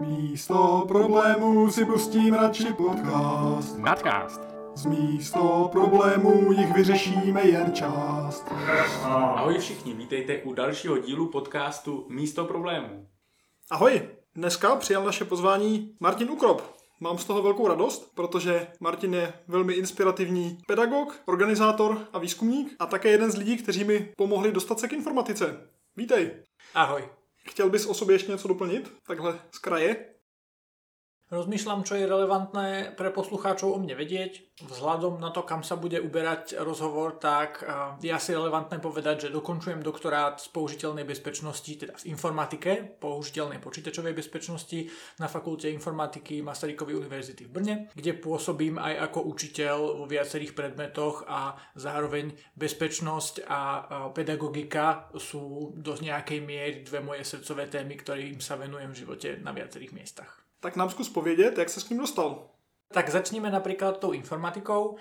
Místo problémů si pustím radši podcast. Nadcast. Z místo problémů jich vyřešíme jen část. Ahoj všichni, vítejte u dalšího dílu podcastu Místo problémů. Ahoj, dneska přijal naše pozvání Martin Ukrop. Mám z toho velkou radost, protože Martin je velmi inspirativní pedagog, organizátor a výzkumník a také jeden z lidí, kteří mi pomohli dostat se k informatice. Vítej. Ahoj. Chtěl bys o sobě ještě něco doplnit? Takhle z kraje? Rozmýšľam, čo je relevantné pre poslucháčov o mne vedieť. Vzhľadom na to, kam sa bude uberať rozhovor, tak je asi relevantné povedať, že dokončujem doktorát z použiteľnej bezpečnosti, teda v informatike, použiteľnej počítačovej bezpečnosti na Fakulte informatiky Masarykovej univerzity v Brne, kde pôsobím aj ako učiteľ vo viacerých predmetoch a zároveň bezpečnosť a pedagogika sú do nejakej miery dve moje srdcové témy, ktorým sa venujem v živote na viacerých miestach. Tak nám zkus povědět, jak se s ním dostal. Tak začneme napríklad tou informatikou. Uh,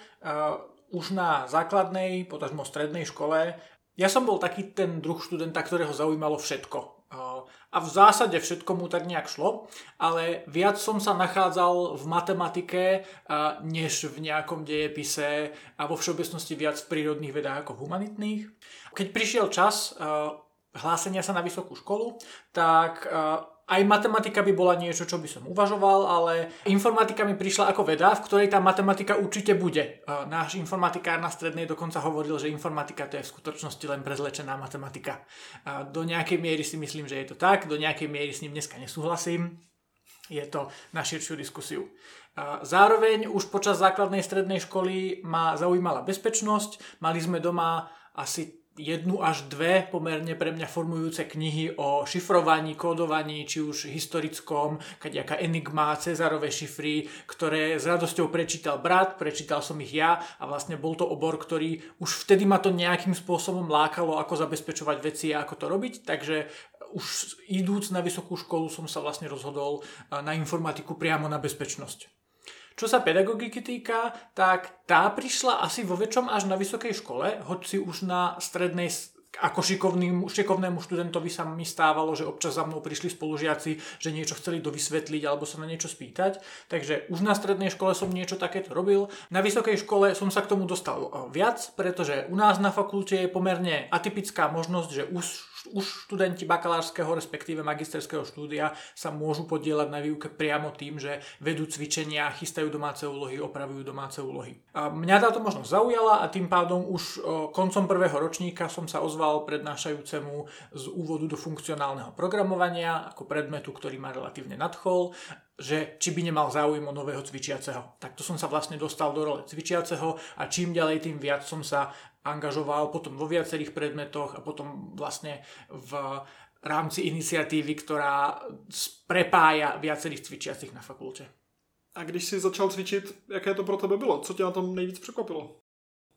už na základnej, potažmo strednej škole, ja som bol taký ten druh študenta, ktorého zaujímalo všetko. Uh, a v zásade všetko mu tak nejak šlo, ale viac som sa nachádzal v matematike, uh, než v nejakom dejepise a vo všeobecnosti viac v prírodných vedách ako v humanitných. Keď prišiel čas hlásenia sa na vysokú školu, tak aj matematika by bola niečo, čo by som uvažoval, ale informatika mi prišla ako veda, v ktorej tá matematika určite bude. Náš informatikár na strednej dokonca hovoril, že informatika to je v skutočnosti len prezlečená matematika. Do nejakej miery si myslím, že je to tak, do nejakej miery s ním dneska nesúhlasím. Je to na širšiu diskusiu. Zároveň už počas základnej strednej školy ma zaujímala bezpečnosť. Mali sme doma asi jednu až dve pomerne pre mňa formujúce knihy o šifrovaní, kódovaní, či už historickom, kaďaká Enigma, Cezarové šifry, ktoré s radosťou prečítal brat, prečítal som ich ja a vlastne bol to obor, ktorý už vtedy ma to nejakým spôsobom lákalo, ako zabezpečovať veci a ako to robiť, takže už idúc na vysokú školu som sa vlastne rozhodol na informatiku priamo na bezpečnosť. Čo sa pedagogiky týka, tak tá prišla asi vo väčšom až na vysokej škole, hoci už na strednej ako šikovným, šikovnému študentovi sa mi stávalo, že občas za mnou prišli spolužiaci, že niečo chceli dovysvetliť alebo sa na niečo spýtať. Takže už na strednej škole som niečo takéto robil. Na vysokej škole som sa k tomu dostal viac, pretože u nás na fakulte je pomerne atypická možnosť, že už už študenti bakalárskeho, respektíve magisterského štúdia sa môžu podielať na výuke priamo tým, že vedú cvičenia, chystajú domáce úlohy, opravujú domáce úlohy. A mňa táto možnosť zaujala a tým pádom už koncom prvého ročníka som sa ozval prednášajúcemu z úvodu do funkcionálneho programovania ako predmetu, ktorý ma relatívne nadchol že či by nemal záujem o nového cvičiaceho. Takto som sa vlastne dostal do role cvičiaceho a čím ďalej, tým viac som sa angažoval potom vo viacerých predmetoch a potom vlastne v rámci iniciatívy, ktorá prepája viacerých cvičiacich na fakulte. A když si začal cvičit, jaké to pro tebe bylo? Co tě na tom nejvíc překvapilo?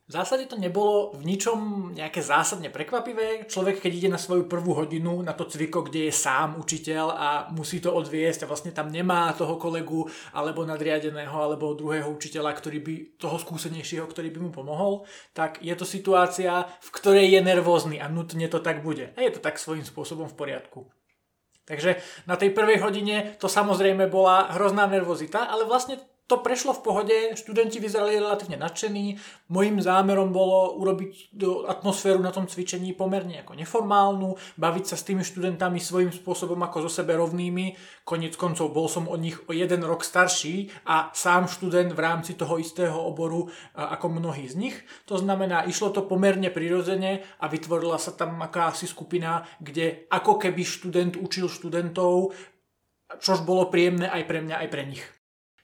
V zásade to nebolo v ničom nejaké zásadne prekvapivé. Človek, keď ide na svoju prvú hodinu na to cviko, kde je sám učiteľ a musí to odviesť a vlastne tam nemá toho kolegu alebo nadriadeného alebo druhého učiteľa, ktorý by, toho skúsenejšieho, ktorý by mu pomohol, tak je to situácia, v ktorej je nervózny a nutne to tak bude. A je to tak svojím spôsobom v poriadku. Takže na tej prvej hodine to samozrejme bola hrozná nervozita, ale vlastne to prešlo v pohode, študenti vyzerali relatívne nadšení. Mojím zámerom bolo urobiť atmosféru na tom cvičení pomerne ako neformálnu, baviť sa s tými študentami svojím spôsobom ako so sebe rovnými. Konec koncov bol som od nich o jeden rok starší a sám študent v rámci toho istého oboru ako mnohí z nich. To znamená, išlo to pomerne prirodzene a vytvorila sa tam akási skupina, kde ako keby študent učil študentov, čož bolo príjemné aj pre mňa, aj pre nich.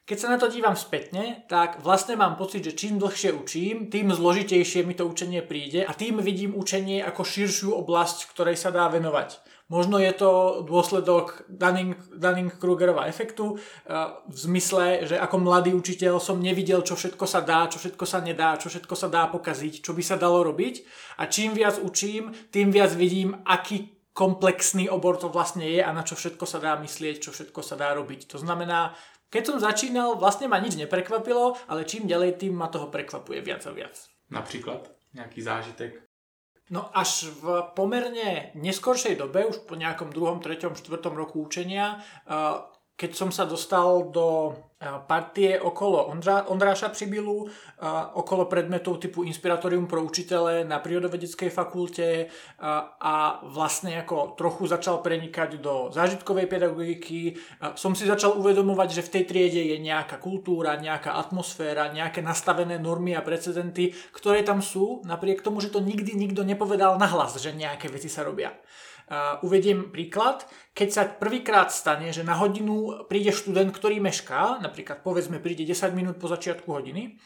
Keď sa na to dívam spätne, tak vlastne mám pocit, že čím dlhšie učím, tým zložitejšie mi to učenie príde a tým vidím učenie ako širšiu oblasť, ktorej sa dá venovať. Možno je to dôsledok Dunning-Krugerova efektu eh, v zmysle, že ako mladý učiteľ som nevidel, čo všetko sa dá, čo všetko sa nedá, čo všetko sa dá pokaziť, čo by sa dalo robiť. A čím viac učím, tým viac vidím, aký komplexný obor to vlastne je a na čo všetko sa dá myslieť, čo všetko sa dá robiť. To znamená, keď som začínal, vlastne ma nič neprekvapilo, ale čím ďalej, tým ma toho prekvapuje viac a viac. Napríklad nejaký zážitek? No až v pomerne neskoršej dobe, už po nejakom druhom, treťom, štvrtom roku učenia, uh, keď som sa dostal do partie okolo Ondra, Ondráša Přibylu, okolo predmetov typu Inspiratorium pro učitele na prírodovedeckej fakulte a vlastne ako trochu začal prenikať do zážitkovej pedagogiky. Som si začal uvedomovať, že v tej triede je nejaká kultúra, nejaká atmosféra, nejaké nastavené normy a precedenty, ktoré tam sú, napriek tomu, že to nikdy nikto nepovedal nahlas, že nejaké veci sa robia. Uh, uvediem príklad. Keď sa prvýkrát stane, že na hodinu príde študent, ktorý mešká, napríklad povedzme príde 10 minút po začiatku hodiny,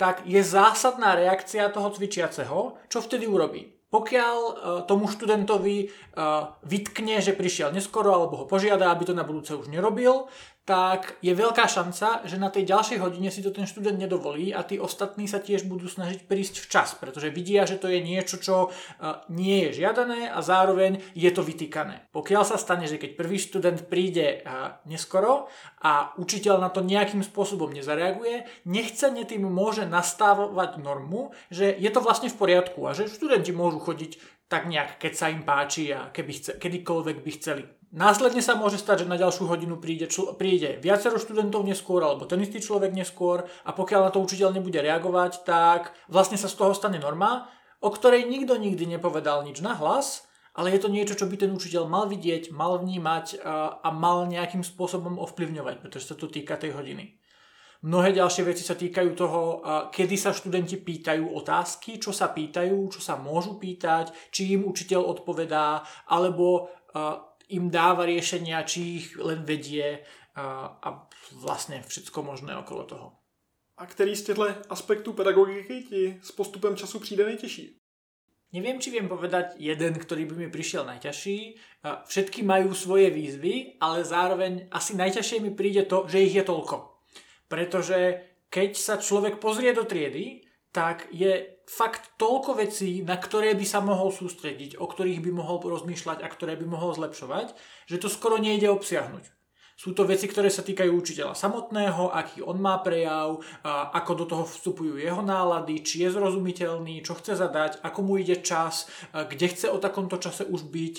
tak je zásadná reakcia toho cvičiaceho, čo vtedy urobí. Pokiaľ uh, tomu študentovi uh, vytkne, že prišiel neskoro alebo ho požiada, aby to na budúce už nerobil, tak je veľká šanca, že na tej ďalšej hodine si to ten študent nedovolí a tí ostatní sa tiež budú snažiť prísť včas, pretože vidia, že to je niečo, čo e, nie je žiadané a zároveň je to vytýkané. Pokiaľ sa stane, že keď prvý študent príde e, neskoro a učiteľ na to nejakým spôsobom nezareaguje, nechcene tým môže nastávať normu, že je to vlastne v poriadku a že študenti môžu chodiť tak nejak, keď sa im páči a keby chce, kedykoľvek by chceli. Následne sa môže stať, že na ďalšiu hodinu príde, čl- príde viacero študentov neskôr alebo ten istý človek neskôr a pokiaľ na to učiteľ nebude reagovať, tak vlastne sa z toho stane norma, o ktorej nikto nikdy nepovedal nič na hlas, ale je to niečo, čo by ten učiteľ mal vidieť, mal vnímať a mal nejakým spôsobom ovplyvňovať, pretože sa to týka tej hodiny. Mnohé ďalšie veci sa týkajú toho, kedy sa študenti pýtajú otázky, čo sa pýtajú, čo sa môžu pýtať, či im učiteľ odpovedá, alebo im dáva riešenia, či ich len vedie a, a vlastne všetko možné okolo toho. A který z těchto aspektů pedagogiky ti s postupem času přijde nejtěžší? Neviem, či viem povedať jeden, ktorý by mi prišiel najťažší. Všetky majú svoje výzvy, ale zároveň asi najťažšie mi príde to, že ich je toľko. Pretože keď sa človek pozrie do triedy, tak je fakt toľko vecí, na ktoré by sa mohol sústrediť, o ktorých by mohol rozmýšľať a ktoré by mohol zlepšovať, že to skoro nejde obsiahnuť. Sú to veci, ktoré sa týkajú učiteľa samotného, aký on má prejav, ako do toho vstupujú jeho nálady, či je zrozumiteľný, čo chce zadať, ako mu ide čas, kde chce o takomto čase už byť,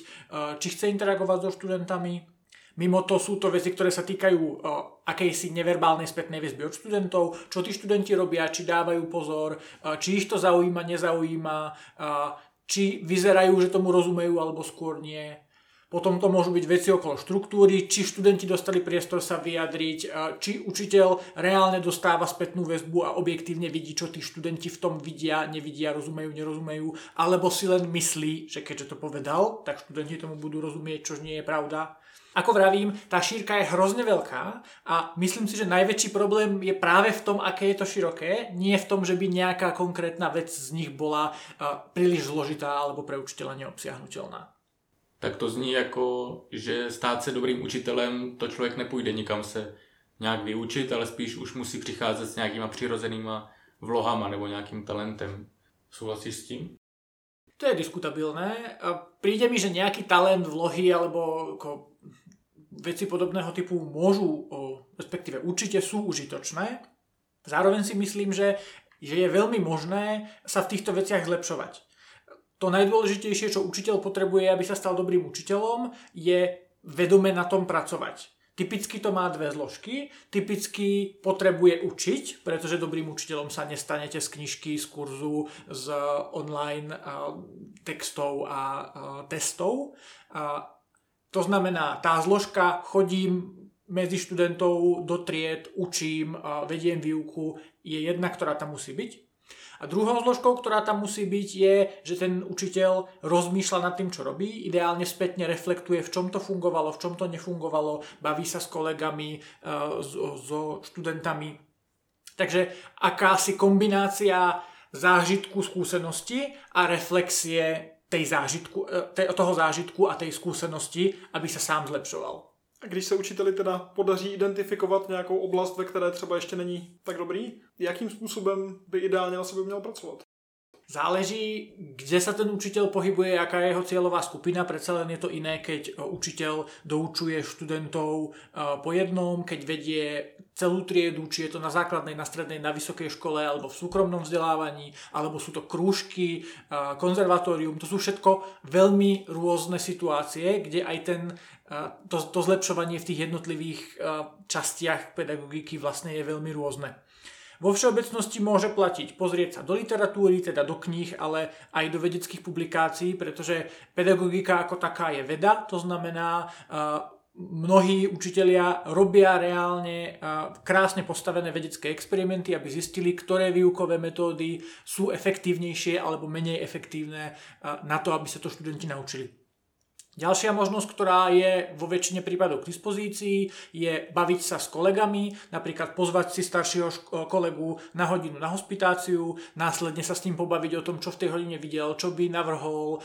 či chce interagovať so študentami. Mimo to sú to veci, ktoré sa týkajú akejsi neverbálnej spätnej väzby od študentov, čo tí študenti robia, či dávajú pozor, či ich to zaujíma, nezaujíma, či vyzerajú, že tomu rozumejú alebo skôr nie. Potom to môžu byť veci okolo štruktúry, či študenti dostali priestor sa vyjadriť, či učiteľ reálne dostáva spätnú väzbu a objektívne vidí, čo tí študenti v tom vidia, nevidia, rozumejú, nerozumejú, alebo si len myslí, že keďže to povedal, tak študenti tomu budú rozumieť, čo nie je pravda. Ako vravím, tá šírka je hrozne veľká a myslím si, že najväčší problém je práve v tom, aké je to široké, nie v tom, že by nejaká konkrétna vec z nich bola uh, príliš zložitá alebo pre učiteľa neobsiahnutelná. Tak to zní jako, že stát se dobrým učitelem, to člověk nepůjde nikam se nějak vyučit, ale spíš už musí přicházet s nějakýma přirozenýma vlohama nebo nějakým talentem. Souhlasíš s tím? To je diskutabilné. Príde mi, že nejaký talent, vlohy alebo ako veci podobného typu môžu, respektíve určite sú užitočné. Zároveň si myslím, že, že je veľmi možné sa v týchto veciach zlepšovať. To najdôležitejšie, čo učiteľ potrebuje, aby sa stal dobrým učiteľom, je vedome na tom pracovať. Typicky to má dve zložky. Typicky potrebuje učiť, pretože dobrým učiteľom sa nestanete z knižky, z kurzu, z online textov a testov. To znamená, tá zložka chodím medzi študentov do tried, učím, vediem výuku, je jedna, ktorá tam musí byť. A druhou zložkou, ktorá tam musí byť, je, že ten učiteľ rozmýšľa nad tým, čo robí, ideálne spätne reflektuje, v čom to fungovalo, v čom to nefungovalo, baví sa s kolegami, so študentami. Takže akási kombinácia zážitku, skúsenosti a reflexie tej zážitku, e, tej, toho zážitku a tej skúsenosti, aby se sám zlepšoval. A když se učiteli teda podaří identifikovat nějakou oblast, ve které třeba ještě není tak dobrý, jakým způsobem by ideálně na sebe měl pracovat? Záleží, kde sa ten učiteľ pohybuje, aká je jeho cieľová skupina. Predsa len je to iné, keď učiteľ doučuje študentov e, po jednom, keď vedie celú triedu, či je to na základnej, na strednej, na vysokej škole alebo v súkromnom vzdelávaní, alebo sú to krúžky, konzervatórium. To sú všetko veľmi rôzne situácie, kde aj ten, to, to zlepšovanie v tých jednotlivých častiach pedagogiky vlastne je veľmi rôzne. Vo všeobecnosti môže platiť pozrieť sa do literatúry, teda do kníh, ale aj do vedeckých publikácií, pretože pedagogika ako taká je veda, to znamená mnohí učitelia robia reálne krásne postavené vedecké experimenty, aby zistili, ktoré výukové metódy sú efektívnejšie alebo menej efektívne na to, aby sa to študenti naučili. Ďalšia možnosť, ktorá je vo väčšine prípadov k dispozícii, je baviť sa s kolegami, napríklad pozvať si staršieho kolegu na hodinu na hospitáciu, následne sa s ním pobaviť o tom, čo v tej hodine videl, čo by navrhol.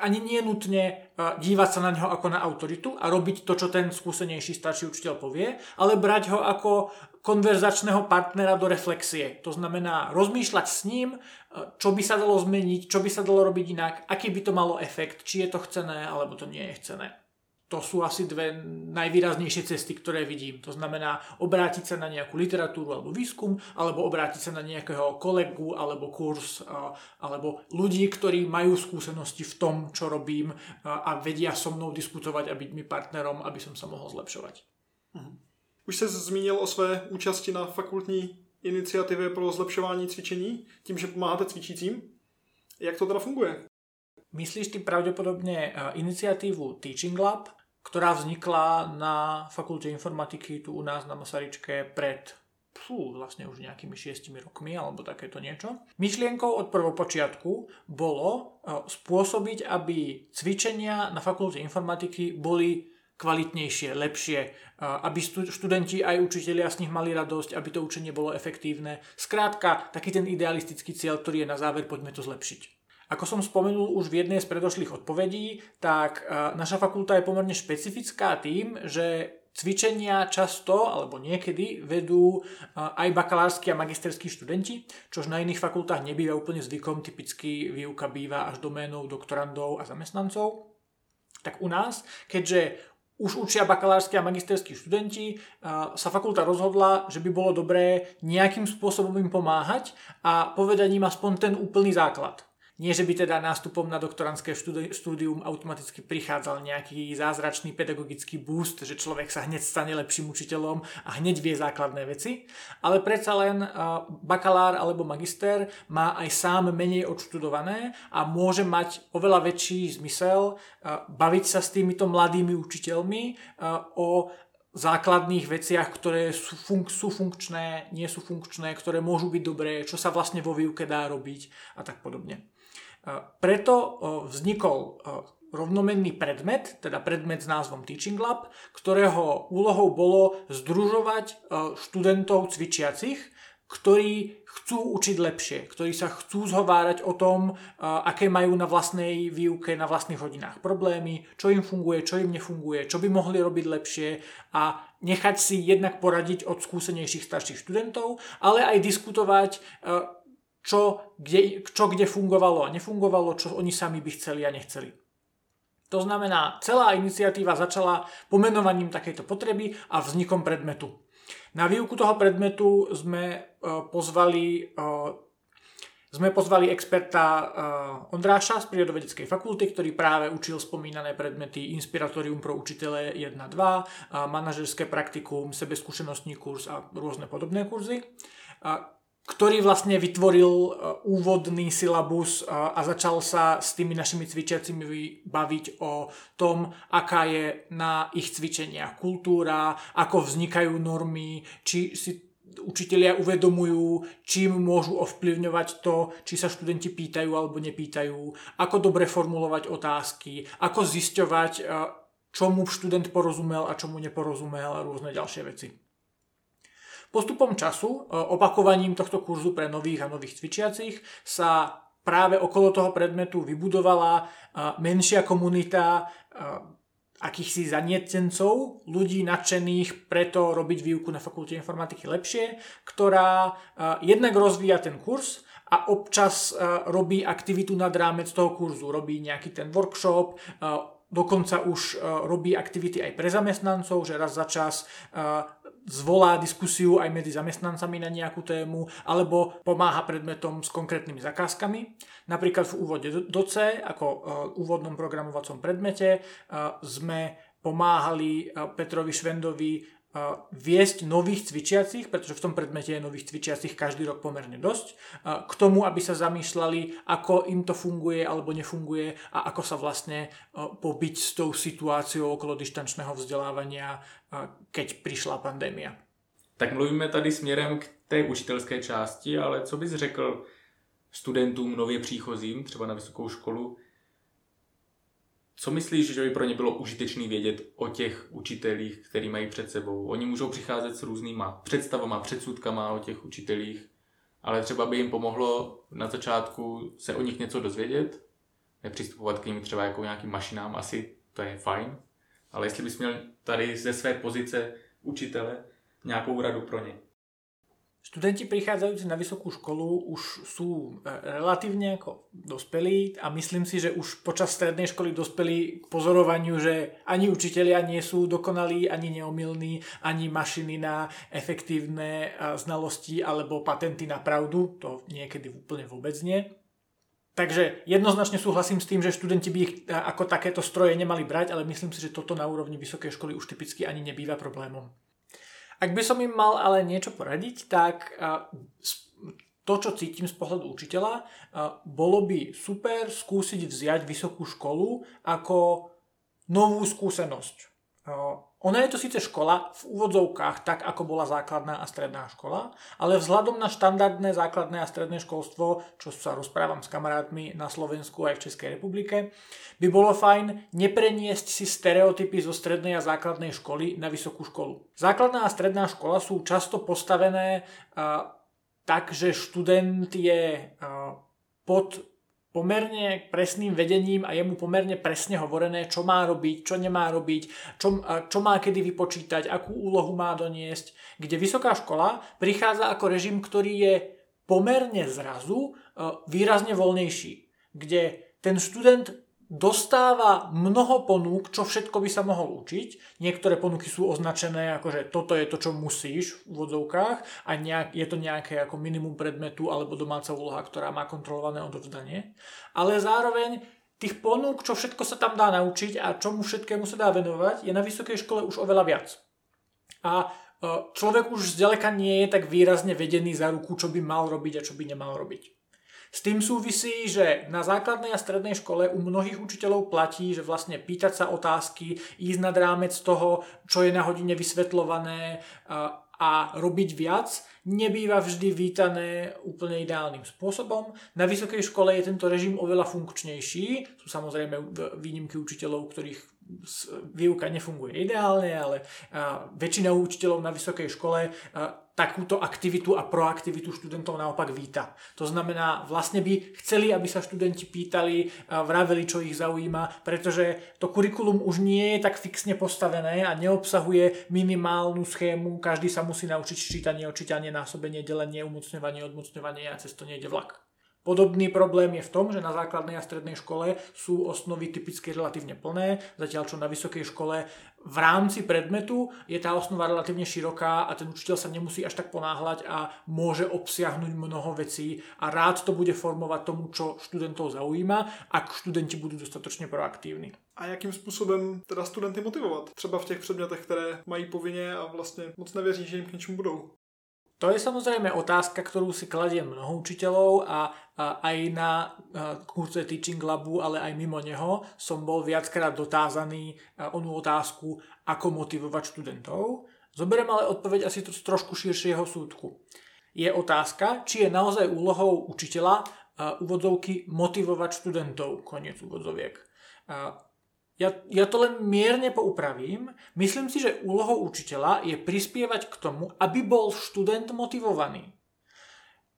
Ani nie nutne dívať sa na neho ako na autoritu a robiť to, čo ten skúsenejší starší učiteľ povie, ale brať ho ako konverzačného partnera do reflexie. To znamená rozmýšľať s ním, čo by sa dalo zmeniť, čo by sa dalo robiť inak, aký by to malo efekt, či je to chcené, alebo to nie je chcené. To sú asi dve najvýraznejšie cesty, ktoré vidím. To znamená obrátiť sa na nejakú literatúru alebo výskum, alebo obrátiť sa na nejakého kolegu alebo kurz, alebo ľudí, ktorí majú skúsenosti v tom, čo robím a vedia so mnou diskutovať a byť mi partnerom, aby som sa mohol zlepšovať. Mhm. Už se zmínil o své účasti na fakultní iniciativě pro zlepšování cvičení, tím, že pomáháte cvičícím. Jak to teda funguje? Myslíš ty pravdepodobne eh, iniciatívu Teaching Lab, ktorá vznikla na fakulte informatiky tu u nás na Masaryčke pred fú, vlastne už nejakými šiestimi rokmi alebo takéto niečo. Myšlienkou od prvopočiatku bolo eh, spôsobiť, aby cvičenia na fakulte informatiky boli kvalitnejšie, lepšie, aby študenti aj učitelia z nich mali radosť, aby to učenie bolo efektívne. Skrátka, taký ten idealistický cieľ, ktorý je na záver, poďme to zlepšiť. Ako som spomenul už v jednej z predošlých odpovedí, tak naša fakulta je pomerne špecifická tým, že cvičenia často alebo niekedy vedú aj bakalársky a magisterskí študenti, čož na iných fakultách nebýva úplne zvykom, typicky výuka býva až doménou doktorandov a zamestnancov. Tak u nás, keďže už učia bakalársky a magisterskí študenti, sa fakulta rozhodla, že by bolo dobré nejakým spôsobom im pomáhať a povedať im aspoň ten úplný základ. Nie, že by teda nástupom na doktorantské štúdium automaticky prichádzal nejaký zázračný pedagogický boost, že človek sa hneď stane lepším učiteľom a hneď vie základné veci, ale predsa len bakalár alebo magister má aj sám menej odštudované a môže mať oveľa väčší zmysel baviť sa s týmito mladými učiteľmi o základných veciach, ktoré sú, funk- sú funkčné, nie sú funkčné, ktoré môžu byť dobré, čo sa vlastne vo výuke dá robiť a tak podobne. Preto vznikol rovnomenný predmet, teda predmet s názvom Teaching Lab, ktorého úlohou bolo združovať študentov cvičiacich, ktorí chcú učiť lepšie, ktorí sa chcú zhovárať o tom, aké majú na vlastnej výuke, na vlastných hodinách problémy, čo im funguje, čo im nefunguje, čo by mohli robiť lepšie a nechať si jednak poradiť od skúsenejších starších študentov, ale aj diskutovať čo kde, čo kde fungovalo a nefungovalo, čo oni sami by chceli a nechceli. To znamená, celá iniciatíva začala pomenovaním takejto potreby a vznikom predmetu. Na výuku toho predmetu sme uh, pozvali uh, sme pozvali experta uh, Ondráša z prírodovedeckej fakulty, ktorý práve učil spomínané predmety Inspiratorium pro učitele 1.2, uh, manažerské praktikum, sebeskúšenostný kurz a rôzne podobné kurzy. Ktorý vlastne vytvoril e, úvodný syllabus e, a začal sa s tými našimi cvičiacimi baviť o tom, aká je na ich cvičeniach kultúra, ako vznikajú normy, či si učitelia uvedomujú, čím môžu ovplyvňovať to, či sa študenti pýtajú alebo nepýtajú, ako dobre formulovať otázky, ako zisťovať, e, čomu študent porozumel a čomu neporozumel a rôzne ďalšie veci. Postupom času, e, opakovaním tohto kurzu pre nových a nových cvičiacich sa práve okolo toho predmetu vybudovala e, menšia komunita e, akýchsi zanietencov, ľudí nadšených preto robiť výuku na fakulte informatiky lepšie, ktorá jednak rozvíja ten kurz a občas robí aktivitu nad rámec toho kurzu. Robí nejaký ten workshop, dokonca už robí aktivity aj pre zamestnancov, že raz za čas zvolá diskusiu aj medzi zamestnancami na nejakú tému, alebo pomáha predmetom s konkrétnymi zakázkami. Napríklad v úvode do C, ako úvodnom programovacom predmete, sme pomáhali Petrovi Švendovi viesť nových cvičiacich, pretože v tom predmete je nových cvičiacich každý rok pomerne dosť, k tomu, aby sa zamýšľali, ako im to funguje alebo nefunguje a ako sa vlastne pobiť s tou situáciou okolo dištančného vzdelávania, keď prišla pandémia. Tak mluvíme tady směrem k té učitelské části, ale co bys řekl studentům nově příchozím, třeba na vysokou školu, co myslíš, že by pro ně bylo užitečné vědět o těch učitelích, který mají před sebou? Oni můžou přicházet s různýma představama, předsudkama o těch učitelích, ale třeba by jim pomohlo na začátku se o nich něco dozvědět, nepřistupovat k ním třeba jako nějakým mašinám, asi to je fajn, ale jestli bys měl tady ze své pozice učitele nějakou radu pro ně. Študenti prichádzajúci na vysokú školu už sú e, relatívne ako dospelí a myslím si, že už počas strednej školy dospeli k pozorovaniu, že ani učitelia nie sú dokonalí, ani neomilní, ani mašiny na efektívne e, znalosti alebo patenty na pravdu, to niekedy úplne vôbec nie. Takže jednoznačne súhlasím s tým, že študenti by ich e, ako takéto stroje nemali brať, ale myslím si, že toto na úrovni vysokej školy už typicky ani nebýva problémom. Ak by som im mal ale niečo poradiť, tak to, čo cítim z pohľadu učiteľa, bolo by super skúsiť vziať vysokú školu ako novú skúsenosť. Ona je to síce škola v úvodzovkách, tak ako bola základná a stredná škola, ale vzhľadom na štandardné základné a stredné školstvo, čo sa rozprávam s kamarátmi na Slovensku aj v Českej republike, by bolo fajn nepreniesť si stereotypy zo strednej a základnej školy na vysokú školu. Základná a stredná škola sú často postavené uh, tak, že študent je uh, pod pomerne presným vedením a je mu pomerne presne hovorené, čo má robiť, čo nemá robiť, čo, čo má kedy vypočítať, akú úlohu má doniesť, kde vysoká škola prichádza ako režim, ktorý je pomerne zrazu e, výrazne voľnejší, kde ten študent dostáva mnoho ponúk, čo všetko by sa mohol učiť. Niektoré ponuky sú označené ako, že toto je to, čo musíš v úvodzovkách a nejak, je to nejaké ako minimum predmetu alebo domáca úloha, ktorá má kontrolované odovzdanie. Ale zároveň tých ponúk, čo všetko sa tam dá naučiť a čomu všetkému sa dá venovať, je na vysokej škole už oveľa viac. A e, človek už zďaleka nie je tak výrazne vedený za ruku, čo by mal robiť a čo by nemal robiť. S tým súvisí, že na základnej a strednej škole u mnohých učiteľov platí, že vlastne pýtať sa otázky, ísť nad rámec toho, čo je na hodine vysvetľované a robiť viac, nebýva vždy vítané úplne ideálnym spôsobom. Na vysokej škole je tento režim oveľa funkčnejší. Sú samozrejme výnimky učiteľov, ktorých výuka nefunguje ideálne, ale väčšina učiteľov na vysokej škole takúto aktivitu a proaktivitu študentov naopak víta. To znamená, vlastne by chceli, aby sa študenti pýtali, vraveli, čo ich zaujíma, pretože to kurikulum už nie je tak fixne postavené a neobsahuje minimálnu schému, každý sa musí naučiť čítanie, očítanie, násobenie, delenie, umocňovanie, odmocňovanie a cez to nejde vlak. Podobný problém je v tom, že na základnej a strednej škole sú osnovy typicky relatívne plné, zatiaľ čo na vysokej škole v rámci predmetu je tá osnova relatívne široká a ten učiteľ sa nemusí až tak ponáhľať a môže obsiahnuť mnoho vecí a rád to bude formovať tomu, čo študentov zaujíma, ak študenti budú dostatočne proaktívni. A jakým způsobem teda studenty motivovat? Třeba v těch předmětech, které mají povinně a vlastně moc nevěří, že jim k něčemu budou. To je samozrejme otázka, ktorú si kladie mnoho učiteľov a, a aj na a, kurze Teaching Labu, ale aj mimo neho som bol viackrát dotázaný a, onú otázku, ako motivovať študentov. Zoberiem ale odpoveď asi z trošku širšieho súdku. Je otázka, či je naozaj úlohou učiteľa a, motivovať študentov, koniec úvodzoviek. Ja, ja to len mierne poupravím. Myslím si, že úlohou učiteľa je prispievať k tomu, aby bol študent motivovaný.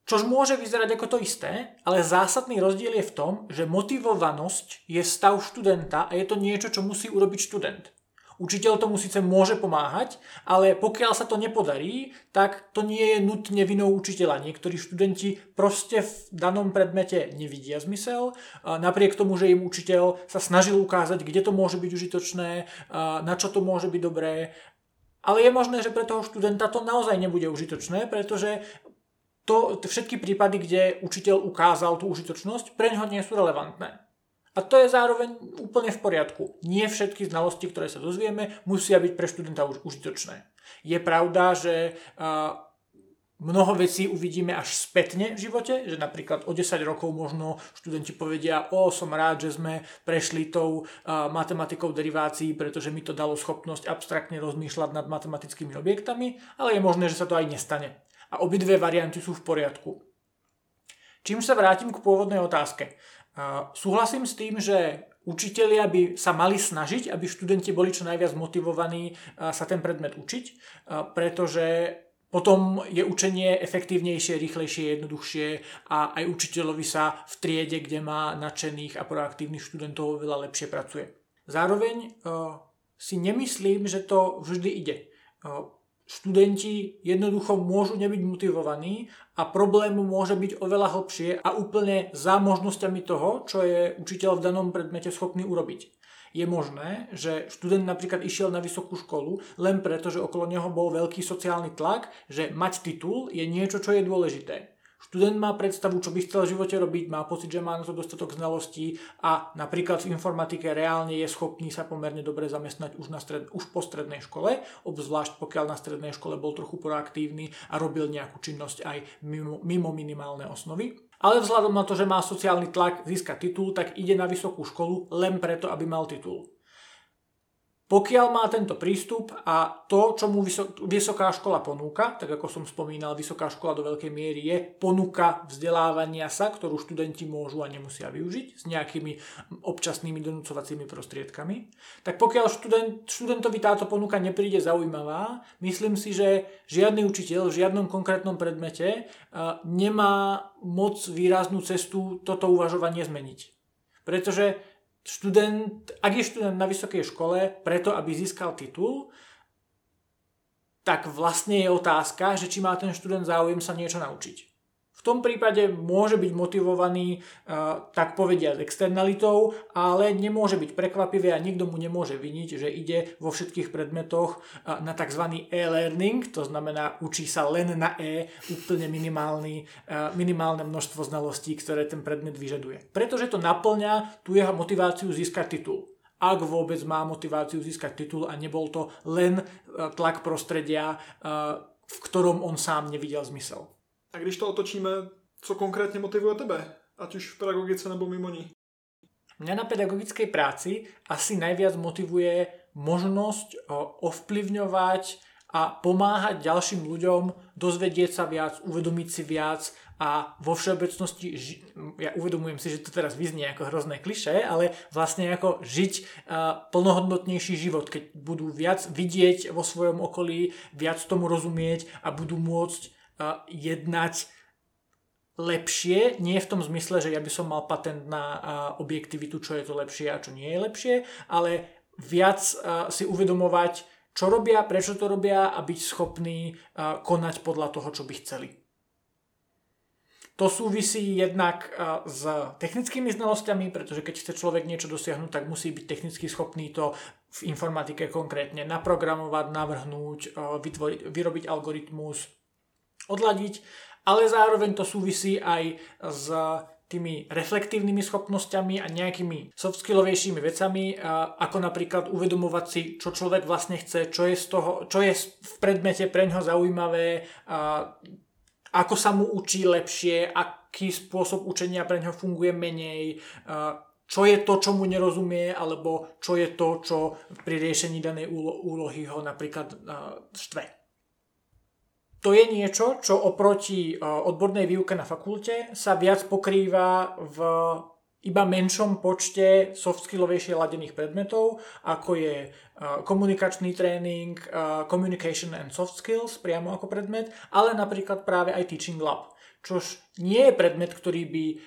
Čož môže vyzerať ako to isté, ale zásadný rozdiel je v tom, že motivovanosť je stav študenta a je to niečo, čo musí urobiť študent. Učiteľ tomu síce môže pomáhať, ale pokiaľ sa to nepodarí, tak to nie je nutne vinou učiteľa. Niektorí študenti proste v danom predmete nevidia zmysel, napriek tomu, že im učiteľ sa snažil ukázať, kde to môže byť užitočné, na čo to môže byť dobré Ale je možné, že pre toho študenta to naozaj nebude užitočné, pretože to, všetky prípady, kde učiteľ ukázal tú užitočnosť, pre neho nie sú relevantné. A to je zároveň úplne v poriadku. Nie všetky znalosti, ktoré sa dozvieme, musia byť pre študenta už užitočné. Je pravda, že mnoho vecí uvidíme až spätne v živote, že napríklad o 10 rokov možno študenti povedia, o, som rád, že sme prešli tou matematikou derivácií, pretože mi to dalo schopnosť abstraktne rozmýšľať nad matematickými objektami, ale je možné, že sa to aj nestane. A obidve varianty sú v poriadku. Čím sa vrátim k pôvodnej otázke. Súhlasím s tým, že učitelia by sa mali snažiť, aby študenti boli čo najviac motivovaní sa ten predmet učiť, pretože potom je učenie efektívnejšie, rýchlejšie, jednoduchšie a aj učiteľovi sa v triede, kde má nadšených a proaktívnych študentov, veľa lepšie pracuje. Zároveň si nemyslím, že to vždy ide študenti jednoducho môžu nebyť motivovaní a problém môže byť oveľa hlbšie a úplne za možnosťami toho, čo je učiteľ v danom predmete schopný urobiť. Je možné, že študent napríklad išiel na vysokú školu len preto, že okolo neho bol veľký sociálny tlak, že mať titul je niečo, čo je dôležité. Študent má predstavu, čo by chcel v živote robiť, má pocit, že má na to dostatok znalostí a napríklad v informatike reálne je schopný sa pomerne dobre zamestnať už, na stred, už po strednej škole, obzvlášť pokiaľ na strednej škole bol trochu proaktívny a robil nejakú činnosť aj mimo, mimo minimálne osnovy. Ale vzhľadom na to, že má sociálny tlak získať titul, tak ide na vysokú školu len preto, aby mal titul. Pokiaľ má tento prístup a to, čo mu vysoká škola ponúka, tak ako som spomínal, vysoká škola do veľkej miery je ponuka vzdelávania sa, ktorú študenti môžu a nemusia využiť s nejakými občasnými donúcovacími prostriedkami, tak pokiaľ študent, študentovi táto ponuka nepríde zaujímavá, myslím si, že žiadny učiteľ v žiadnom konkrétnom predmete nemá moc výraznú cestu toto uvažovanie zmeniť. Pretože študent, ak je študent na vysokej škole preto, aby získal titul, tak vlastne je otázka, že či má ten študent záujem sa niečo naučiť tom prípade môže byť motivovaný, uh, tak povedia, externalitou, ale nemôže byť prekvapivé a nikto mu nemôže vyniť, že ide vo všetkých predmetoch uh, na tzv. e-learning, to znamená učí sa len na e, úplne minimálny, uh, minimálne množstvo znalostí, ktoré ten predmet vyžaduje. Pretože to naplňa tú jeho motiváciu získať titul ak vôbec má motiváciu získať titul a nebol to len tlak prostredia, v ktorom on sám nevidel zmysel. A když to otočíme, co konkrétně motivuje tebe? Ať už v pedagogice nebo mimo ní? Mňa na pedagogickej práci asi najviac motivuje možnosť ovplyvňovať a pomáhať ďalším ľuďom dozvedieť sa viac, uvedomiť si viac a vo všeobecnosti, ži- ja uvedomujem si, že to teraz vyznie ako hrozné kliše, ale vlastne ako žiť uh, plnohodnotnejší život, keď budú viac vidieť vo svojom okolí, viac tomu rozumieť a budú môcť jednať lepšie, nie v tom zmysle, že ja by som mal patent na objektivitu, čo je to lepšie a čo nie je lepšie, ale viac si uvedomovať, čo robia, prečo to robia a byť schopný konať podľa toho, čo by chceli. To súvisí jednak s technickými znalosťami, pretože keď chce človek niečo dosiahnuť, tak musí byť technicky schopný to v informatike konkrétne naprogramovať, navrhnúť, vytvoriť, vyrobiť algoritmus, odladiť, ale zároveň to súvisí aj s tými reflektívnymi schopnosťami a nejakými softskillovejšími vecami, ako napríklad uvedomovať si, čo človek vlastne chce, čo je, z toho, čo je v predmete pre ňoho zaujímavé, ako sa mu učí lepšie, aký spôsob učenia pre ňoho funguje menej, čo je to, čo mu nerozumie, alebo čo je to, čo pri riešení danej úlohy ho napríklad štve. To je niečo, čo oproti e, odbornej výuke na fakulte sa viac pokrýva v iba menšom počte softskillovejšie ladených predmetov, ako je e, komunikačný tréning, e, communication and soft skills priamo ako predmet, ale napríklad práve aj teaching lab čož nie je predmet, ktorý by uh,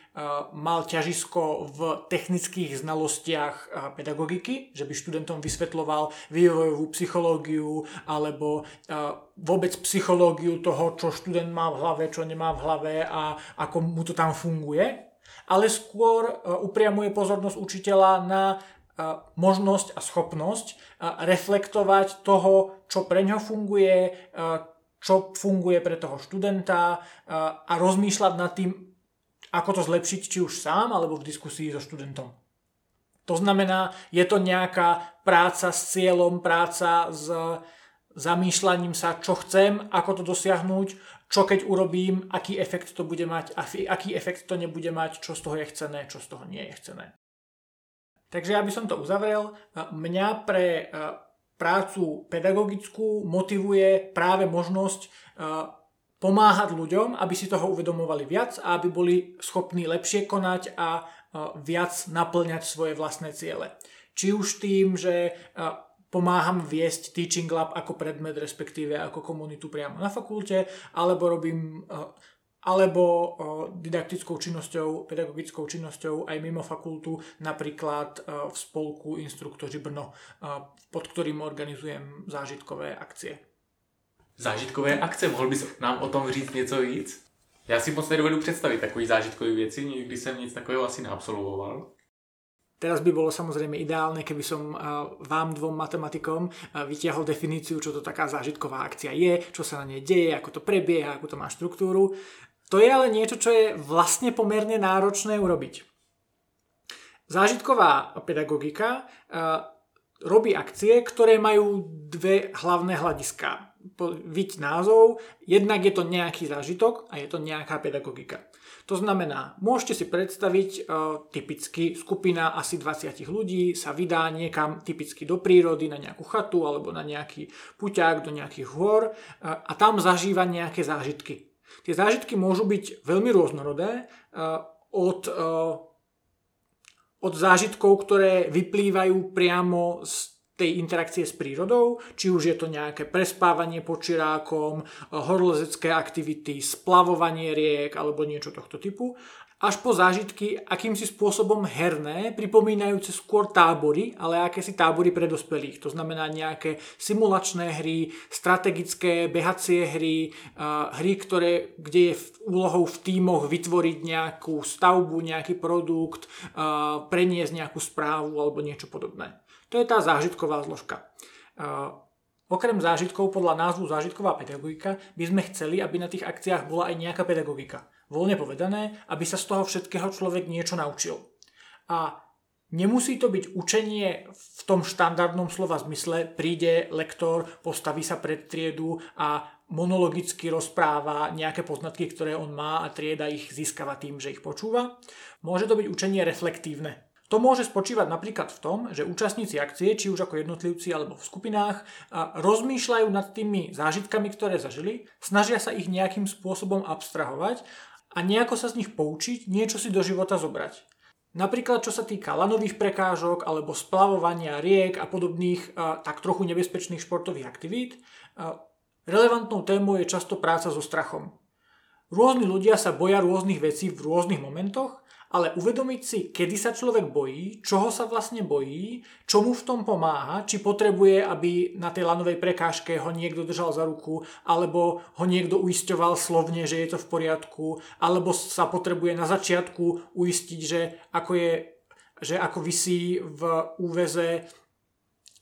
mal ťažisko v technických znalostiach uh, pedagogiky, že by študentom vysvetloval vývojovú psychológiu alebo uh, vôbec psychológiu toho, čo študent má v hlave, čo nemá v hlave a ako mu to tam funguje, ale skôr upriamuje pozornosť učiteľa na možnosť a schopnosť reflektovať toho, čo pre ňo funguje, čo funguje pre toho študenta a rozmýšľať nad tým, ako to zlepšiť, či už sám, alebo v diskusii so študentom. To znamená, je to nejaká práca s cieľom, práca s zamýšľaním sa, čo chcem, ako to dosiahnuť, čo keď urobím, aký efekt to bude mať, aký efekt to nebude mať, čo z toho je chcené, čo z toho nie je chcené. Takže ja by som to uzavrel. Mňa pre prácu pedagogickú motivuje práve možnosť pomáhať ľuďom, aby si toho uvedomovali viac a aby boli schopní lepšie konať a viac naplňať svoje vlastné ciele. Či už tým, že pomáham viesť Teaching Lab ako predmet, respektíve ako komunitu priamo na fakulte, alebo robím alebo didaktickou činnosťou, pedagogickou činnosťou aj mimo fakultu, napríklad v spolku Instruktoři Brno, pod ktorým organizujem zážitkové akcie. Zážitkové akce, mohl bys nám o tom říct něco víc? Já si moc nedovedu představit takový zážitkové věci, nikdy jsem nic takového asi neabsolvoval. Teraz by bolo samozrejme ideálne, keby som vám dvom matematikom vytiahol definíciu, čo to taká zážitková akcia je, čo sa na nej deje, ako to prebieha, ako to má štruktúru. To je ale niečo, čo je vlastne pomerne náročné urobiť. Zážitková pedagogika robí akcie, ktoré majú dve hlavné hľadiska viť názov, jednak je to nejaký zážitok a je to nejaká pedagogika. To znamená, môžete si predstaviť, e, typicky skupina asi 20 ľudí sa vydá niekam typicky do prírody, na nejakú chatu alebo na nejaký puťák do nejakých hôr e, a tam zažíva nejaké zážitky. Tie zážitky môžu byť veľmi rôznorodé, e, od, e, od zážitkov, ktoré vyplývajú priamo z tej interakcie s prírodou, či už je to nejaké prespávanie počirákom, horolezecké aktivity, splavovanie riek alebo niečo tohto typu, až po zážitky akýmsi spôsobom herné, pripomínajúce skôr tábory, ale akési tábory pre dospelých. To znamená nejaké simulačné hry, strategické behacie hry, hry, ktoré, kde je úlohou v tímoch vytvoriť nejakú stavbu, nejaký produkt, preniesť nejakú správu alebo niečo podobné. To je tá zážitková zložka. Okrem zážitkov podľa názvu zážitková pedagogika by sme chceli, aby na tých akciách bola aj nejaká pedagogika. Voľne povedané, aby sa z toho všetkého človek niečo naučil. A nemusí to byť učenie v tom štandardnom slova zmysle. Príde lektor, postaví sa pred triedu a monologicky rozpráva nejaké poznatky, ktoré on má a trieda ich získava tým, že ich počúva. Môže to byť učenie reflektívne. To môže spočívať napríklad v tom, že účastníci akcie, či už ako jednotlivci alebo v skupinách, rozmýšľajú nad tými zážitkami, ktoré zažili, snažia sa ich nejakým spôsobom abstrahovať a nejako sa z nich poučiť, niečo si do života zobrať. Napríklad čo sa týka lanových prekážok alebo splavovania riek a podobných tak trochu nebezpečných športových aktivít, relevantnou témou je často práca so strachom. Rôzni ľudia sa boja rôznych vecí v rôznych momentoch ale uvedomiť si, kedy sa človek bojí, čoho sa vlastne bojí, čo mu v tom pomáha, či potrebuje, aby na tej lanovej prekážke ho niekto držal za ruku, alebo ho niekto uisťoval slovne, že je to v poriadku, alebo sa potrebuje na začiatku uistiť, že ako je že ako vysí v úveze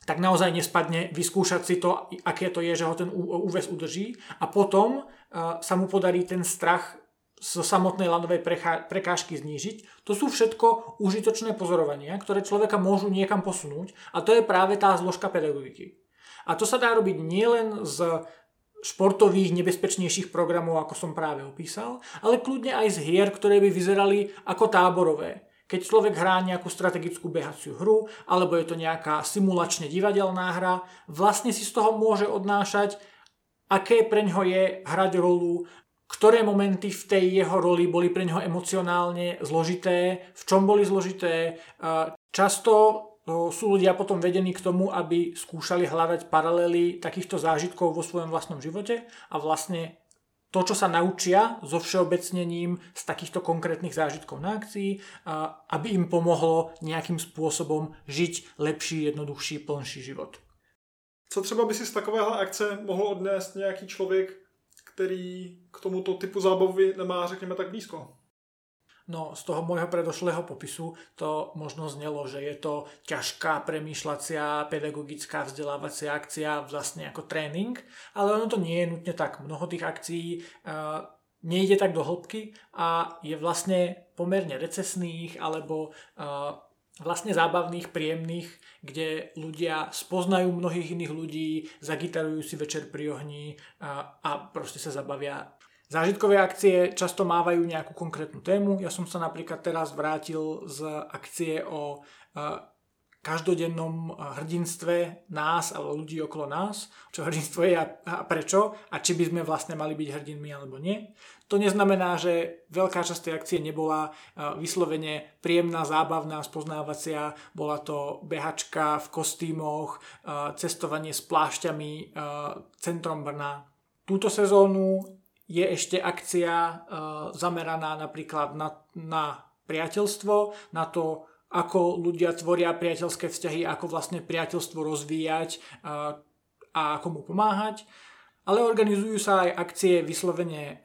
tak naozaj nespadne, vyskúšať si to, aké to je, že ho ten úvez udrží. A potom sa mu podarí ten strach zo samotnej landovej prekážky znížiť. To sú všetko užitočné pozorovania, ktoré človeka môžu niekam posunúť a to je práve tá zložka pedagogiky. A to sa dá robiť nielen z športových, nebezpečnejších programov, ako som práve opísal, ale kľudne aj z hier, ktoré by vyzerali ako táborové. Keď človek hrá nejakú strategickú behaciu hru, alebo je to nejaká simulačne divadelná hra, vlastne si z toho môže odnášať, aké pre ňo je hrať rolu, ktoré momenty v tej jeho roli boli pre neho emocionálne zložité, v čom boli zložité. Často sú ľudia potom vedení k tomu, aby skúšali hľadať paralely takýchto zážitkov vo svojom vlastnom živote a vlastne to, čo sa naučia so všeobecnením z takýchto konkrétnych zážitkov na akcii, aby im pomohlo nejakým spôsobom žiť lepší, jednoduchší, plnší život. Co třeba by si z takovéhle akce mohl odnést nějaký člověk, který k tomuto typu zábavy nemá, řekněme, tak blízko. No z toho môjho predošlého popisu to možno znelo, že je to ťažká premýšľacia, pedagogická vzdelávacia akcia, vlastne ako tréning, ale ono to nie je nutne tak. Mnoho tých akcií uh, nejde tak do hĺbky a je vlastne pomerne recesných alebo uh, vlastne zábavných, príjemných, kde ľudia spoznajú mnohých iných ľudí, zagitarujú si večer pri ohni a, a proste sa zabavia. Zážitkové akcie často mávajú nejakú konkrétnu tému. Ja som sa napríklad teraz vrátil z akcie o každodennom hrdinstve nás alebo ľudí okolo nás, čo hrdinstvo je a, a prečo a či by sme vlastne mali byť hrdinmi alebo nie. To neznamená, že veľká časť tej akcie nebola vyslovene príjemná, zábavná, spoznávacia. Bola to behačka v kostýmoch, cestovanie s plášťami centrom Brna. Túto sezónu je ešte akcia zameraná napríklad na, na priateľstvo, na to, ako ľudia tvoria priateľské vzťahy, ako vlastne priateľstvo rozvíjať a ako mu pomáhať ale organizujú sa aj akcie vyslovene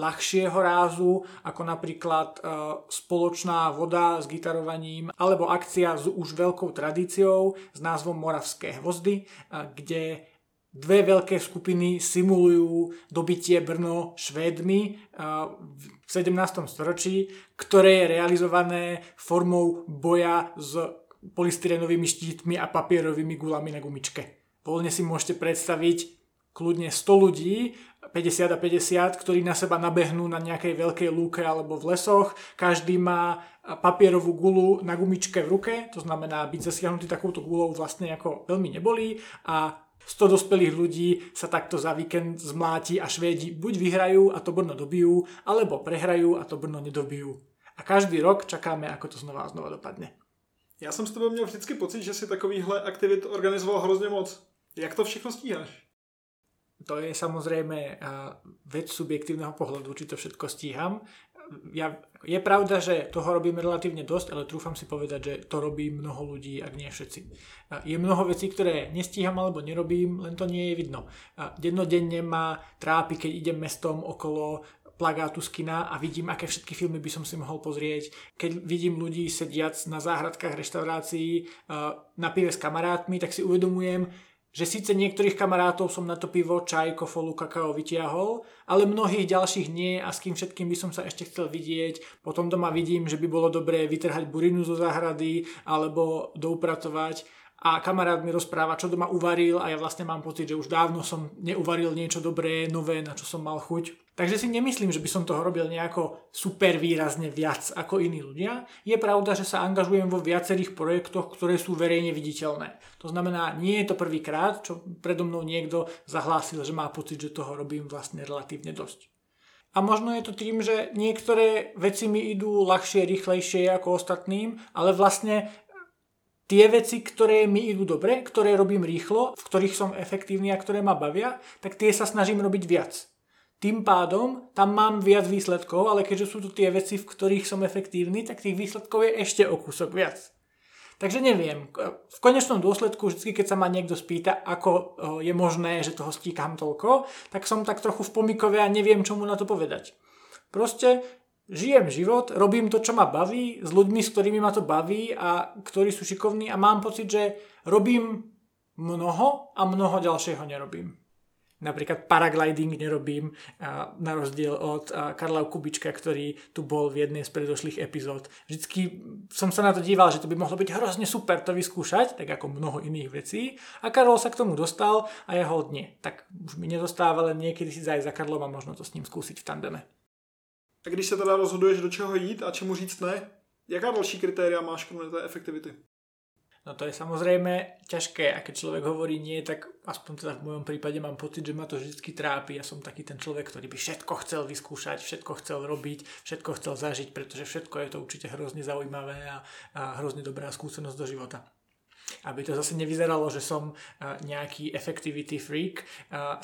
ľahšieho rázu, ako napríklad spoločná voda s gitarovaním, alebo akcia s už veľkou tradíciou s názvom Moravské hvozdy, kde dve veľké skupiny simulujú dobitie Brno Švédmi v 17. storočí, ktoré je realizované formou boja s polystyrenovými štítmi a papierovými gulami na gumičke. Voľne si môžete predstaviť kľudne 100 ľudí, 50 a 50, ktorí na seba nabehnú na nejakej veľkej lúke alebo v lesoch. Každý má papierovú gulu na gumičke v ruke, to znamená byť zasiahnutý takouto gulou vlastne ako veľmi nebolí a 100 dospelých ľudí sa takto za víkend zmláti a Švédi buď vyhrajú a to Brno dobijú, alebo prehrajú a to Brno nedobijú. A každý rok čakáme, ako to znova a znova dopadne. Já jsem s tebou měl vždycky pocit, že si takovýhle aktivit organizoval hrozně moc. Jak to všechno stíháš? To je samozrejme vec subjektívneho pohľadu, či to všetko stíham. Ja, je pravda, že toho robím relatívne dosť, ale trúfam si povedať, že to robí mnoho ľudí, ak nie všetci. Je mnoho vecí, ktoré nestíham alebo nerobím, len to nie je vidno. Dennodenne ma trápi, keď idem mestom okolo plagátu z kina a vidím, aké všetky filmy by som si mohol pozrieť. Keď vidím ľudí sediac na záhradkách reštaurácií na pive s kamarátmi, tak si uvedomujem, že síce niektorých kamarátov som na to pivo, čaj, kofolu, kakao vytiahol, ale mnohých ďalších nie a s kým všetkým by som sa ešte chcel vidieť. Potom doma vidím, že by bolo dobré vytrhať burinu zo záhrady alebo doupratovať a kamarát mi rozpráva, čo doma uvaril a ja vlastne mám pocit, že už dávno som neuvaril niečo dobré, nové, na čo som mal chuť. Takže si nemyslím, že by som toho robil nejako super výrazne viac ako iní ľudia. Je pravda, že sa angažujem vo viacerých projektoch, ktoré sú verejne viditeľné. To znamená, nie je to prvýkrát, čo predo mnou niekto zahlásil, že má pocit, že toho robím vlastne relatívne dosť. A možno je to tým, že niektoré veci mi idú ľahšie, rýchlejšie ako ostatným, ale vlastne tie veci, ktoré mi idú dobre, ktoré robím rýchlo, v ktorých som efektívny a ktoré ma bavia, tak tie sa snažím robiť viac. Tým pádom tam mám viac výsledkov, ale keďže sú to tie veci, v ktorých som efektívny, tak tých výsledkov je ešte o kúsok viac. Takže neviem, v konečnom dôsledku, vždy keď sa ma niekto spýta, ako je možné, že toho stíkam toľko, tak som tak trochu v pomikove a neviem, čo mu na to povedať. Proste žijem život, robím to, čo ma baví, s ľuďmi, s ktorými ma to baví a ktorí sú šikovní a mám pocit, že robím mnoho a mnoho ďalšieho nerobím. Napríklad paragliding nerobím, na rozdiel od Karla Kubička, ktorý tu bol v jednej z predošlých epizód. Vždycky som sa na to díval, že to by mohlo byť hrozne super to vyskúšať, tak ako mnoho iných vecí. A Karol sa k tomu dostal a ja ho nie. Tak už mi nedostáva, len niekedy si zajsť za Karlom a možno to s ním skúsiť v tandeme. A když se teda rozhoduješ, do čeho jít a čemu říct ne, jaká další kritéria máš kromě té efektivity? No to je samozrejme ťažké a keď človek hovorí nie, tak aspoň teda v mojom prípade mám pocit, že ma to vždy trápi. Ja som taký ten človek, ktorý by všetko chcel vyskúšať, všetko chcel robiť, všetko chcel zažiť, pretože všetko je to určite hrozne zaujímavé a, a hrozne dobrá skúsenosť do života. Aby to zase nevyzeralo, že som nejaký effectivity freak.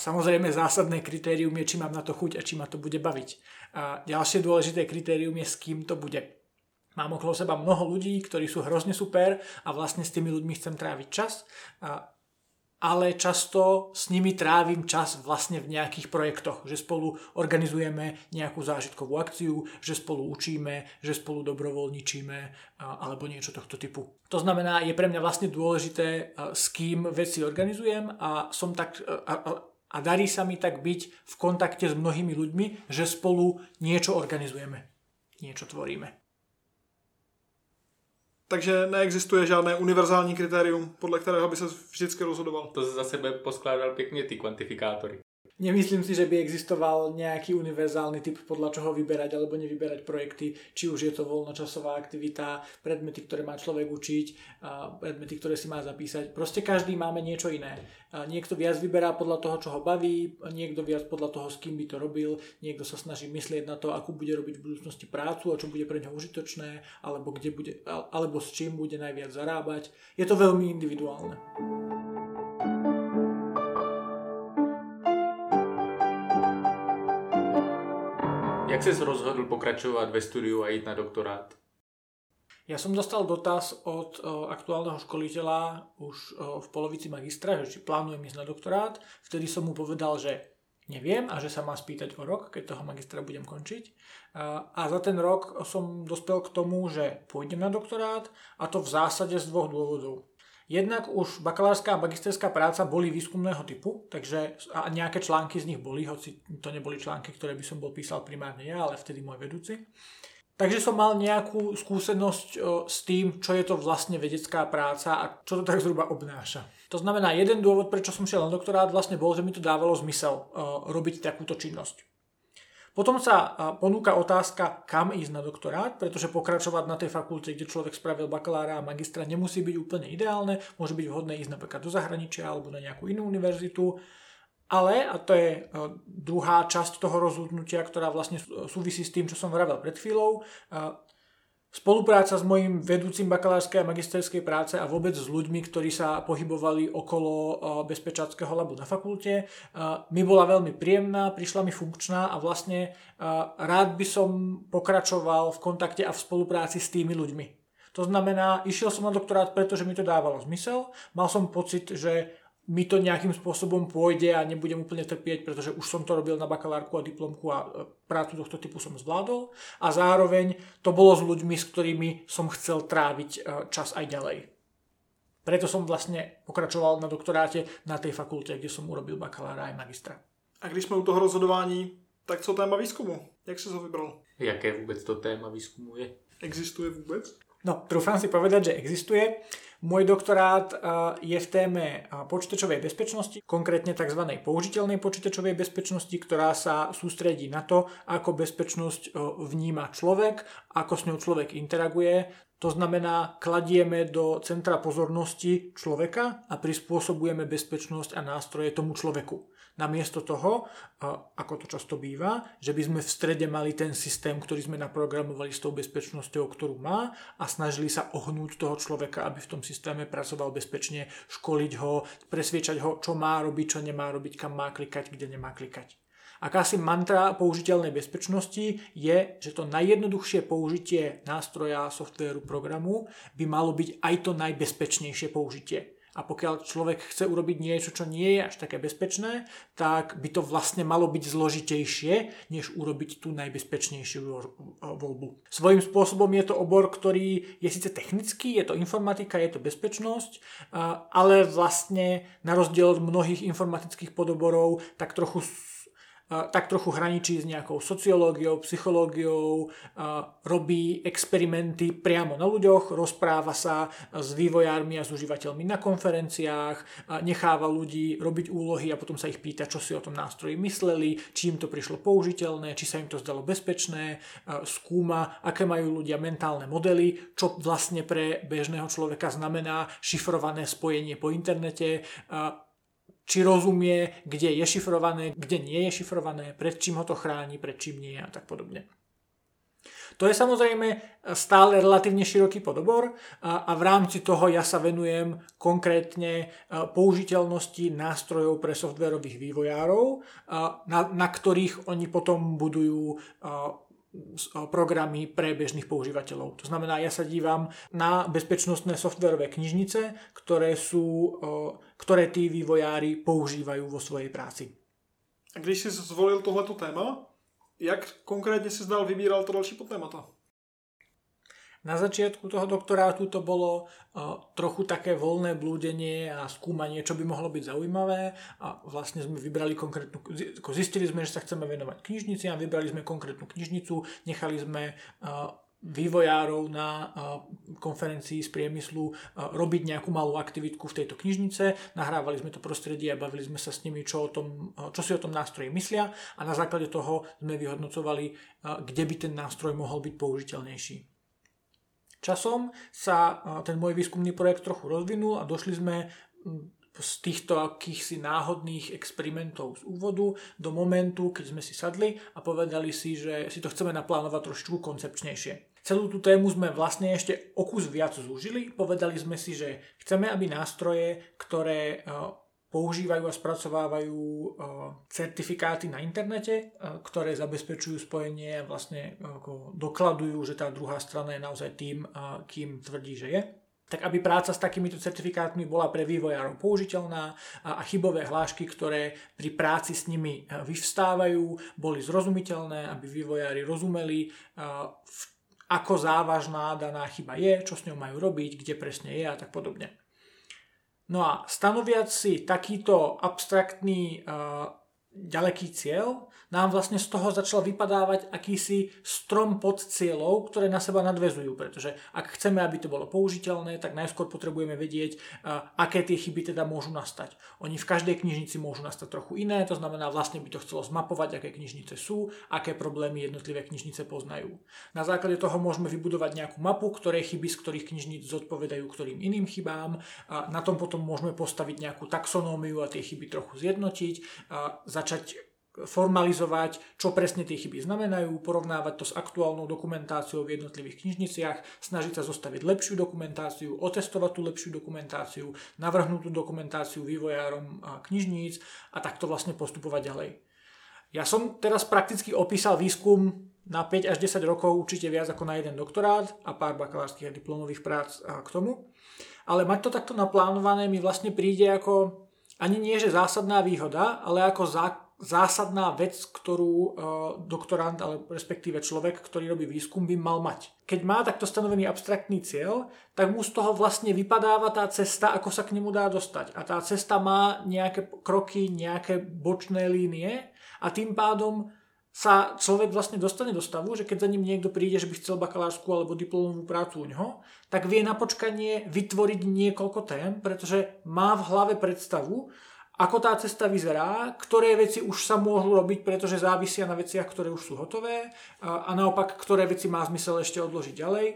Samozrejme zásadné kritérium je, či mám na to chuť a či ma to bude baviť. A ďalšie dôležité kritérium je, s kým to bude. Mám okolo seba mnoho ľudí, ktorí sú hrozne super a vlastne s tými ľuďmi chcem tráviť čas. A ale často s nimi trávim čas vlastne v nejakých projektoch, že spolu organizujeme nejakú zážitkovú akciu, že spolu učíme, že spolu dobrovoľničíme alebo niečo tohto typu. To znamená, je pre mňa vlastne dôležité, s kým veci organizujem a som tak a, a darí sa mi tak byť v kontakte s mnohými ľuďmi, že spolu niečo organizujeme, niečo tvoríme. Takže neexistuje žádné univerzální kritérium, podle kterého by se vždycky rozhodoval. To za sebe poskládal pěkně ty kvantifikátory. Nemyslím si, že by existoval nejaký univerzálny typ, podľa čoho vyberať alebo nevyberať projekty, či už je to voľnočasová aktivita, predmety, ktoré má človek učiť, predmety, ktoré si má zapísať. Proste každý máme niečo iné. Niekto viac vyberá podľa toho, čo ho baví, niekto viac podľa toho, s kým by to robil, niekto sa snaží myslieť na to, akú bude robiť v budúcnosti prácu a čo bude pre neho užitočné, alebo, kde bude, alebo s čím bude najviac zarábať. Je to veľmi individuálne. Jak jsi rozhodl pokračovat ve studiu a jít na doktorát? Ja som dostal dotaz od o, aktuálneho školiteľa už o, v polovici magistra, že či plánujem ísť na doktorát. Vtedy som mu povedal, že neviem a že sa má spýtať o rok, keď toho magistra budem končiť. A, a za ten rok som dospel k tomu, že pôjdem na doktorát a to v zásade z dvoch dôvodov. Jednak už bakalárska a magisterská práca boli výskumného typu, takže a nejaké články z nich boli, hoci to neboli články, ktoré by som bol písal primárne ja, ale vtedy môj vedúci. Takže som mal nejakú skúsenosť s tým, čo je to vlastne vedecká práca a čo to tak zhruba obnáša. To znamená, jeden dôvod, prečo som šiel na doktorát, vlastne bol, že mi to dávalo zmysel robiť takúto činnosť. Potom sa ponúka otázka, kam ísť na doktorát, pretože pokračovať na tej fakulte, kde človek spravil bakalára a magistra, nemusí byť úplne ideálne. Môže byť vhodné ísť napríklad do zahraničia alebo na nejakú inú univerzitu. Ale, a to je druhá časť toho rozhodnutia, ktorá vlastne súvisí s tým, čo som vravel pred chvíľou, Spolupráca s mojim vedúcim bakalárskej a magisterskej práce a vôbec s ľuďmi, ktorí sa pohybovali okolo eh, bezpečáckého labu na fakulte, eh, mi bola veľmi príjemná, prišla mi funkčná a vlastne eh, rád by som pokračoval v kontakte a v spolupráci s tými ľuďmi. To znamená, išiel som na doktorát, pretože mi to dávalo zmysel, mal som pocit, že mi to nejakým spôsobom pôjde a nebudem úplne trpieť, pretože už som to robil na bakalárku a diplomku a e, prácu tohto typu som zvládol. A zároveň to bolo s ľuďmi, s ktorými som chcel tráviť e, čas aj ďalej. Preto som vlastne pokračoval na doktoráte na tej fakulte, kde som urobil bakalára aj magistra. A když jsme u toho rozhodování, tak co téma výzkumu? Jak se ho vybral? Jaké vůbec to téma výzkumu je? Existuje vůbec? No, trúfam si povedať, že existuje. Môj doktorát je v téme počítačovej bezpečnosti, konkrétne tzv. použiteľnej počítačovej bezpečnosti, ktorá sa sústredí na to, ako bezpečnosť vníma človek, ako s ňou človek interaguje. To znamená, kladieme do centra pozornosti človeka a prispôsobujeme bezpečnosť a nástroje tomu človeku. Namiesto toho, ako to často býva, že by sme v strede mali ten systém, ktorý sme naprogramovali s tou bezpečnosťou, ktorú má a snažili sa ohnúť toho človeka, aby v tom systéme pracoval bezpečne, školiť ho, presviečať ho, čo má robiť, čo nemá robiť, kam má klikať, kde nemá klikať. Akási mantra použiteľnej bezpečnosti je, že to najjednoduchšie použitie nástroja, softvéru, programu by malo byť aj to najbezpečnejšie použitie. A pokiaľ človek chce urobiť niečo, čo nie je až také bezpečné, tak by to vlastne malo byť zložitejšie, než urobiť tú najbezpečnejšiu voľbu. Svojím spôsobom je to obor, ktorý je síce technický, je to informatika, je to bezpečnosť, ale vlastne na rozdiel od mnohých informatických podoborov, tak trochu tak trochu hraničí s nejakou sociológiou, psychológiou, robí experimenty priamo na ľuďoch, rozpráva sa s vývojármi a s užívateľmi na konferenciách, necháva ľudí robiť úlohy a potom sa ich pýta, čo si o tom nástroji mysleli, či im to prišlo použiteľné, či sa im to zdalo bezpečné, skúma, aké majú ľudia mentálne modely, čo vlastne pre bežného človeka znamená šifrované spojenie po internete, či rozumie, kde je šifrované, kde nie je šifrované, pred čím ho to chráni, pred čím nie a tak podobne. To je samozrejme stále relatívne široký podobor a, v rámci toho ja sa venujem konkrétne použiteľnosti nástrojov pre softverových vývojárov, na, na ktorých oni potom budujú programy pre bežných používateľov. To znamená, ja sa dívam na bezpečnostné softverové knižnice, ktoré, sú, ktoré tí vývojári používajú vo svojej práci. A když si zvolil tohleto téma, jak konkrétne si zdal vybíral to další podtémata? Na začiatku toho doktorátu to bolo uh, trochu také voľné blúdenie a skúmanie, čo by mohlo byť zaujímavé. A vlastne sme vybrali konkrétnu, zistili sme, že sa chceme venovať knižnici a vybrali sme konkrétnu knižnicu, nechali sme uh, vývojárov na konferencii z priemyslu robiť nejakú malú aktivitku v tejto knižnice, nahrávali sme to prostredie a bavili sme sa s nimi, čo, o tom, čo si o tom nástroji myslia. A na základe toho sme vyhodnocovali, kde by ten nástroj mohol byť použiteľnejší. Časom sa ten môj výskumný projekt trochu rozvinul a došli sme z týchto akýchsi náhodných experimentov z úvodu do momentu, keď sme si sadli a povedali si, že si to chceme naplánovať trošku koncepčnejšie. Celú tú tému sme vlastne ešte o kus viac zúžili. Povedali sme si, že chceme, aby nástroje, ktoré používajú a spracovávajú uh, certifikáty na internete, uh, ktoré zabezpečujú spojenie a vlastne uh, dokladujú, že tá druhá strana je naozaj tým, kým tvrdí, že je tak aby práca s takýmito certifikátmi bola pre vývojárov použiteľná a chybové hlášky, ktoré pri práci s nimi vyvstávajú, boli zrozumiteľné, aby vývojári rozumeli, ako závažná daná chyba je, čo s ňou majú robiť, kde presne je a tak podobne. No a stanoviať si takýto abstraktný uh, ďaleký cieľ, nám vlastne z toho začal vypadávať akýsi strom pod cieľov, ktoré na seba nadvezujú, pretože ak chceme, aby to bolo použiteľné, tak najskôr potrebujeme vedieť, aké tie chyby teda môžu nastať. Oni v každej knižnici môžu nastať trochu iné, to znamená vlastne by to chcelo zmapovať, aké knižnice sú, aké problémy jednotlivé knižnice poznajú. Na základe toho môžeme vybudovať nejakú mapu, ktoré chyby z ktorých knižníc zodpovedajú ktorým iným chybám. A na tom potom môžeme postaviť nejakú taxonómiu a tie chyby trochu zjednotiť, a začať formalizovať, čo presne tie chyby znamenajú, porovnávať to s aktuálnou dokumentáciou v jednotlivých knižniciach, snažiť sa zostaviť lepšiu dokumentáciu, otestovať tú lepšiu dokumentáciu, navrhnúť tú dokumentáciu vývojárom knižníc a takto vlastne postupovať ďalej. Ja som teraz prakticky opísal výskum na 5 až 10 rokov, určite viac ako na jeden doktorát a pár bakalárskych a diplomových prác k tomu. Ale mať to takto naplánované mi vlastne príde ako ani nie, že zásadná výhoda, ale ako zá, zásadná vec, ktorú uh, doktorant, ale respektíve človek, ktorý robí výskum, by mal mať. Keď má takto stanovený abstraktný cieľ, tak mu z toho vlastne vypadáva tá cesta, ako sa k nemu dá dostať. A tá cesta má nejaké kroky, nejaké bočné línie a tým pádom sa človek vlastne dostane do stavu, že keď za ním niekto príde, že by chcel bakalárskú alebo diplomovú prácu u ňoho, tak vie na počkanie vytvoriť niekoľko tém, pretože má v hlave predstavu, ako tá cesta vyzerá, ktoré veci už sa môžu robiť, pretože závisia na veciach, ktoré už sú hotové a, naopak, ktoré veci má zmysel ešte odložiť ďalej.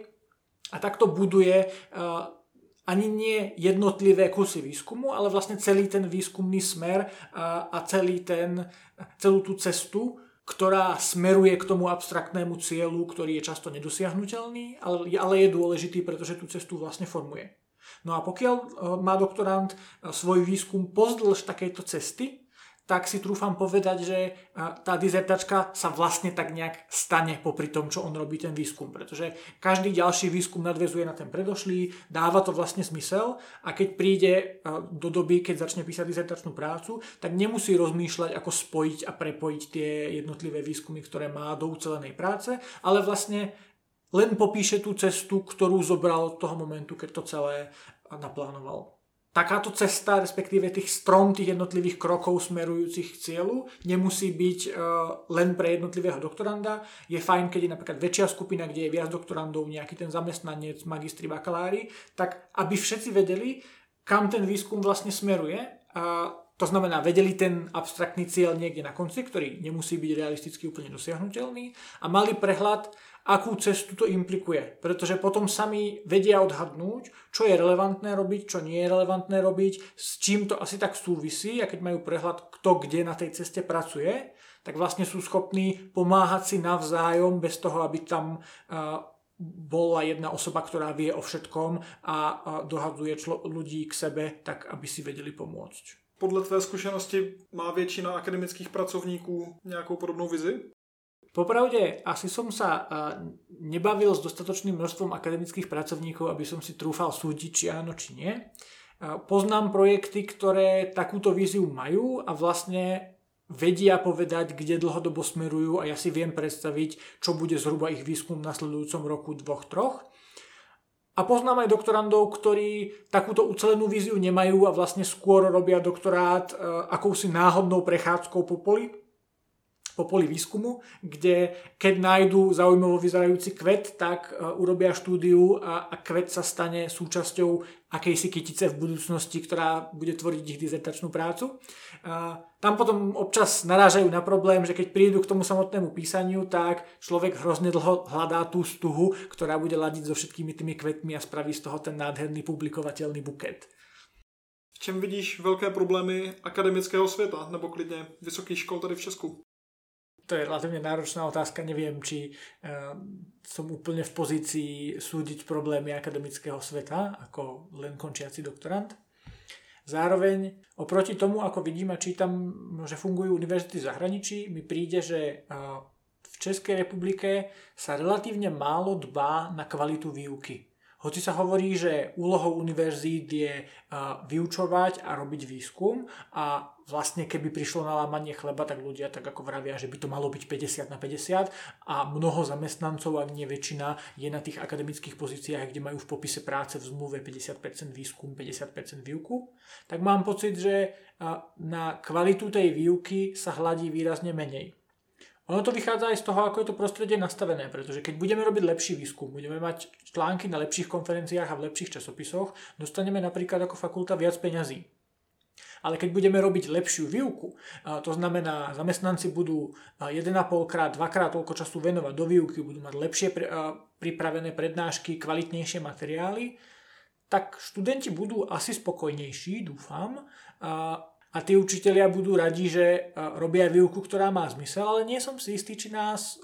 A takto buduje ani nie jednotlivé kusy výskumu, ale vlastne celý ten výskumný smer a, a celý ten, celú tú cestu, ktorá smeruje k tomu abstraktnému cieľu, ktorý je často nedosiahnutelný, ale, ale je dôležitý, pretože tú cestu vlastne formuje. No a pokiaľ e, má doktorant e, svoj výskum pozdĺž takejto cesty, tak si trúfam povedať, že tá dizertačka sa vlastne tak nejak stane popri tom, čo on robí ten výskum. Pretože každý ďalší výskum nadvezuje na ten predošlý, dáva to vlastne zmysel a keď príde do doby, keď začne písať dizertačnú prácu, tak nemusí rozmýšľať, ako spojiť a prepojiť tie jednotlivé výskumy, ktoré má do ucelenej práce, ale vlastne len popíše tú cestu, ktorú zobral od toho momentu, keď to celé naplánoval takáto cesta, respektíve tých strom tých jednotlivých krokov smerujúcich k cieľu nemusí byť uh, len pre jednotlivého doktoranda. Je fajn, keď je napríklad väčšia skupina, kde je viac doktorandov, nejaký ten zamestnanec, magistri, bakalári, tak aby všetci vedeli, kam ten výskum vlastne smeruje. A to znamená, vedeli ten abstraktný cieľ niekde na konci, ktorý nemusí byť realisticky úplne dosiahnutelný a mali prehľad, akú cestu to implikuje. Pretože potom sami vedia odhadnúť, čo je relevantné robiť, čo nie je relevantné robiť, s čím to asi tak súvisí a keď majú prehľad, kto kde na tej ceste pracuje, tak vlastne sú schopní pomáhať si navzájom bez toho, aby tam bola jedna osoba, ktorá vie o všetkom a dohadzuje člo- ľudí k sebe, tak aby si vedeli pomôcť. Podle tvé zkušenosti má většina akademických pracovníků nějakou podobnou vizi? Popravde, asi som sa nebavil s dostatočným množstvom akademických pracovníkov, aby som si trúfal súdiť, či áno, či nie. Poznám projekty, ktoré takúto víziu majú a vlastne vedia povedať, kde dlhodobo smerujú a ja si viem predstaviť, čo bude zhruba ich výskum v nasledujúcom roku, dvoch, troch. A poznám aj doktorandov, ktorí takúto ucelenú víziu nemajú a vlastne skôr robia doktorát akousi náhodnou prechádzkou po poli po poli výskumu, kde keď nájdú zaujímavo vyzerajúci kvet, tak uh, urobia štúdiu a, a kvet sa stane súčasťou akejsi kytice v budúcnosti, ktorá bude tvoriť ich dizertačnú prácu. Uh, tam potom občas narážajú na problém, že keď prídu k tomu samotnému písaniu, tak človek hrozne dlho hľadá tú stuhu, ktorá bude ladiť so všetkými tými kvetmi a spraví z toho ten nádherný publikovateľný buket. V čem vidíš velké problémy akademického světa nebo klidně vysokých škol tady v Česku? To je relatívne náročná otázka. Neviem, či uh, som úplne v pozícii súdiť problémy akademického sveta ako len končiaci doktorant. Zároveň oproti tomu, ako vidím a čítam, že fungujú univerzity v zahraničí, mi príde, že uh, v Českej republike sa relatívne málo dbá na kvalitu výuky. Hoci sa hovorí, že úlohou univerzít je vyučovať a robiť výskum a vlastne keby prišlo na lámanie chleba, tak ľudia tak ako vravia, že by to malo byť 50 na 50 a mnoho zamestnancov, ak nie väčšina, je na tých akademických pozíciách, kde majú v popise práce v zmluve 50% výskum, 50% výuku, tak mám pocit, že na kvalitu tej výuky sa hladí výrazne menej. Ono to vychádza aj z toho, ako je to prostredie nastavené, pretože keď budeme robiť lepší výskum, budeme mať články na lepších konferenciách a v lepších časopisoch, dostaneme napríklad ako fakulta viac peňazí. Ale keď budeme robiť lepšiu výuku, to znamená, zamestnanci budú 1,5 krát, 2 krát toľko času venovať do výuky, budú mať lepšie pripravené prednášky, kvalitnejšie materiály, tak študenti budú asi spokojnejší, dúfam, a tí učitelia budú radi, že robia výuku, ktorá má zmysel, ale nie som si istý, či nás,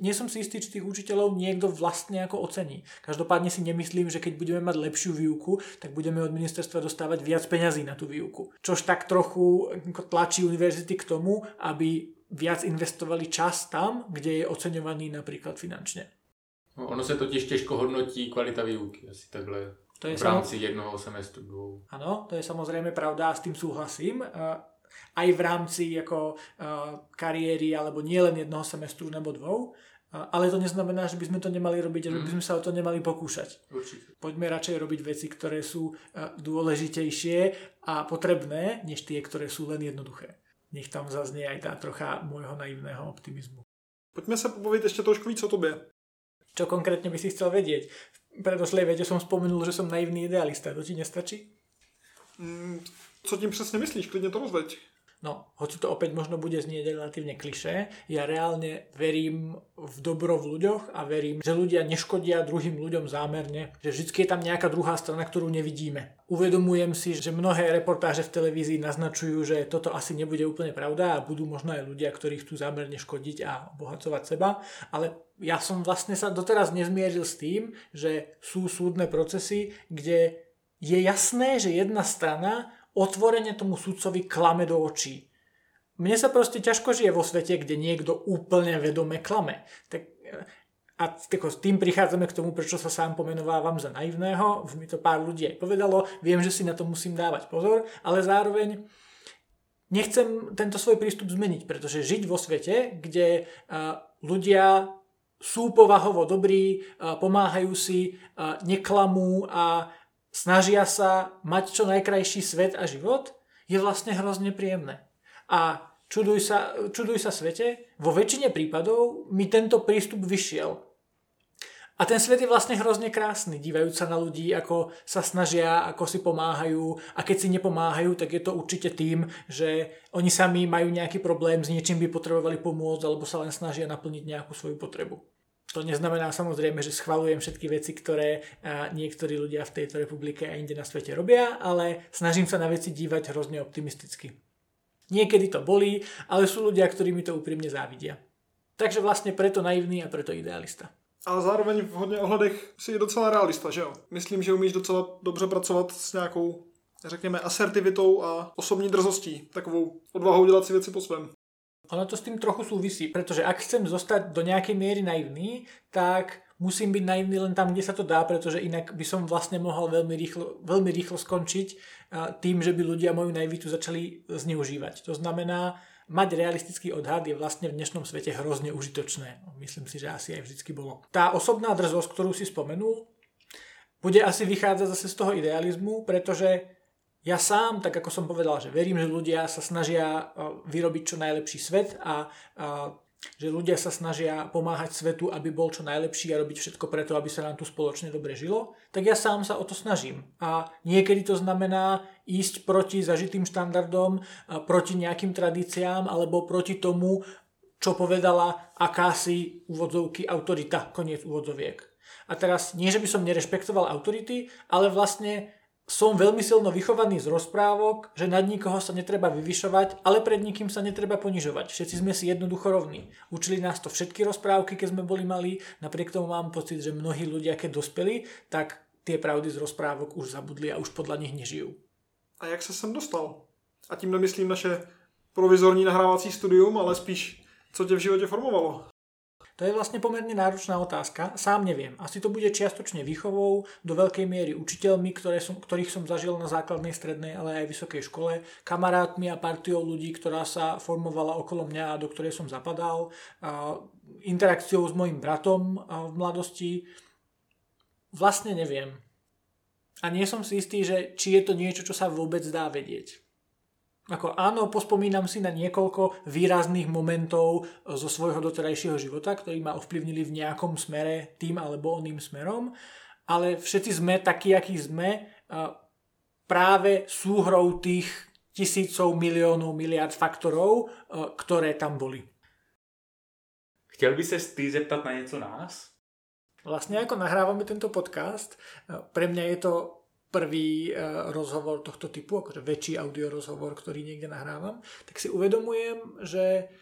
nie som si istý, či tých učiteľov niekto vlastne ako ocení. Každopádne si nemyslím, že keď budeme mať lepšiu výuku, tak budeme od ministerstva dostávať viac peňazí na tú výuku. Čož tak trochu tlačí univerzity k tomu, aby viac investovali čas tam, kde je oceňovaný napríklad finančne. No, ono se totiž těžko hodnotí kvalita výuky, asi takhle to je v rámci samo... jednoho semestru. Áno, to je samozrejme pravda a s tým súhlasím. Aj v rámci ako kariéry alebo nie len jednoho semestru nebo dvou. Ale to neznamená, že by sme to nemali robiť a že by mm. sme sa o to nemali pokúšať. Určite. Poďme radšej robiť veci, ktoré sú dôležitejšie a potrebné, než tie, ktoré sú len jednoduché. Nech tam zaznie aj tá trocha môjho naivného optimizmu. Poďme sa pobaviť ešte trošku víc o tobě. Čo konkrétne by si chcel vedieť? Predošlej vete som spomenul, že som naivný idealista. To ti nestačí? Mm, co tím přesně myslíš? Klidně to rozveď. No, hoci to opäť možno bude znieť relatívne klišé, ja reálne verím v dobro v ľuďoch a verím, že ľudia neškodia druhým ľuďom zámerne, že vždy je tam nejaká druhá strana, ktorú nevidíme. Uvedomujem si, že mnohé reportáže v televízii naznačujú, že toto asi nebude úplne pravda a budú možno aj ľudia, ktorí chcú zámerne škodiť a obohacovať seba, ale ja som vlastne sa doteraz nezmieril s tým, že sú súdne procesy, kde je jasné, že jedna strana otvorene tomu sudcovi klame do očí. Mne sa proste ťažko žije vo svete, kde niekto úplne vedome klame. Tak, a tako, s tým prichádzame k tomu, prečo sa sám pomenovávam za naivného. Mi to pár ľudí aj povedalo. Viem, že si na to musím dávať pozor, ale zároveň nechcem tento svoj prístup zmeniť, pretože žiť vo svete, kde ľudia sú povahovo dobrí, pomáhajú si, neklamú a snažia sa mať čo najkrajší svet a život, je vlastne hrozne príjemné. A čuduj sa, čuduj sa svete, vo väčšine prípadov mi tento prístup vyšiel. A ten svet je vlastne hrozne krásny, dívajúc sa na ľudí, ako sa snažia, ako si pomáhajú a keď si nepomáhajú, tak je to určite tým, že oni sami majú nejaký problém, s niečím by potrebovali pomôcť alebo sa len snažia naplniť nejakú svoju potrebu. To neznamená samozrejme, že schvalujem všetky veci, ktoré niektorí ľudia v tejto republike a inde na svete robia, ale snažím sa na veci dívať hrozne optimisticky. Niekedy to bolí, ale sú ľudia, ktorí mi to úprimne závidia. Takže vlastne preto naivný a preto idealista. Ale zároveň v hodně ohledech si docela realista, že jo? Myslím, že umíš docela dobře pracovat s nějakou, řekněme, asertivitou a osobní drzostí. Takovou odvahou dělat si věci po svém. Ono to s tým trochu súvisí, pretože ak chcem zostať do nejakej miery naivný, tak musím byť naivný len tam, kde sa to dá, pretože inak by som vlastne mohol veľmi rýchlo, veľmi rýchlo skončiť tým, že by ľudia moju naivitu začali zneužívať. To znamená, mať realistický odhad je vlastne v dnešnom svete hrozne užitočné. Myslím si, že asi aj vždycky bolo. Tá osobná drzosť, ktorú si spomenul, bude asi vychádzať zase z toho idealizmu, pretože ja sám, tak ako som povedal, že verím, že ľudia sa snažia vyrobiť čo najlepší svet a, že ľudia sa snažia pomáhať svetu, aby bol čo najlepší a robiť všetko preto, aby sa nám tu spoločne dobre žilo, tak ja sám sa o to snažím. A niekedy to znamená ísť proti zažitým štandardom, proti nejakým tradíciám alebo proti tomu, čo povedala akási úvodzovky autorita, koniec úvodzoviek. A teraz nie, že by som nerešpektoval autority, ale vlastne som veľmi silno vychovaný z rozprávok, že nad nikoho sa netreba vyvyšovať, ale pred nikým sa netreba ponižovať. Všetci sme si jednoducho rovní. Učili nás to všetky rozprávky, keď sme boli malí, napriek tomu mám pocit, že mnohí ľudia, keď dospeli, tak tie pravdy z rozprávok už zabudli a už podľa nich nežijú. A jak se sem dostal? A tím nemyslím naše provizorní nahrávací studium, ale spíš, co tě v životě formovalo? To je vlastne pomerne náročná otázka. Sám neviem. Asi to bude čiastočne výchovou, do veľkej miery učiteľmi, ktoré som, ktorých som zažil na základnej, strednej, ale aj vysokej škole, kamarátmi a partiou ľudí, ktorá sa formovala okolo mňa a do ktorej som zapadal, interakciou s mojim bratom v mladosti. Vlastne neviem. A nie som si istý, že či je to niečo, čo sa vôbec dá vedieť. Ako áno, pospomínam si na niekoľko výrazných momentov e, zo svojho doterajšieho života, ktorí ma ovplyvnili v nejakom smere tým alebo oným smerom, ale všetci sme takí, akí sme, práve súhrou tých tisícov, miliónov, miliard faktorov, e, ktoré tam boli. Chtěl by se ty zeptat na něco nás? Vlastne ako nahrávame tento podcast, pre mňa je to prvý eh, rozhovor tohto typu, akože väčší audio rozhovor, ktorý niekde nahrávam, tak si uvedomujem, že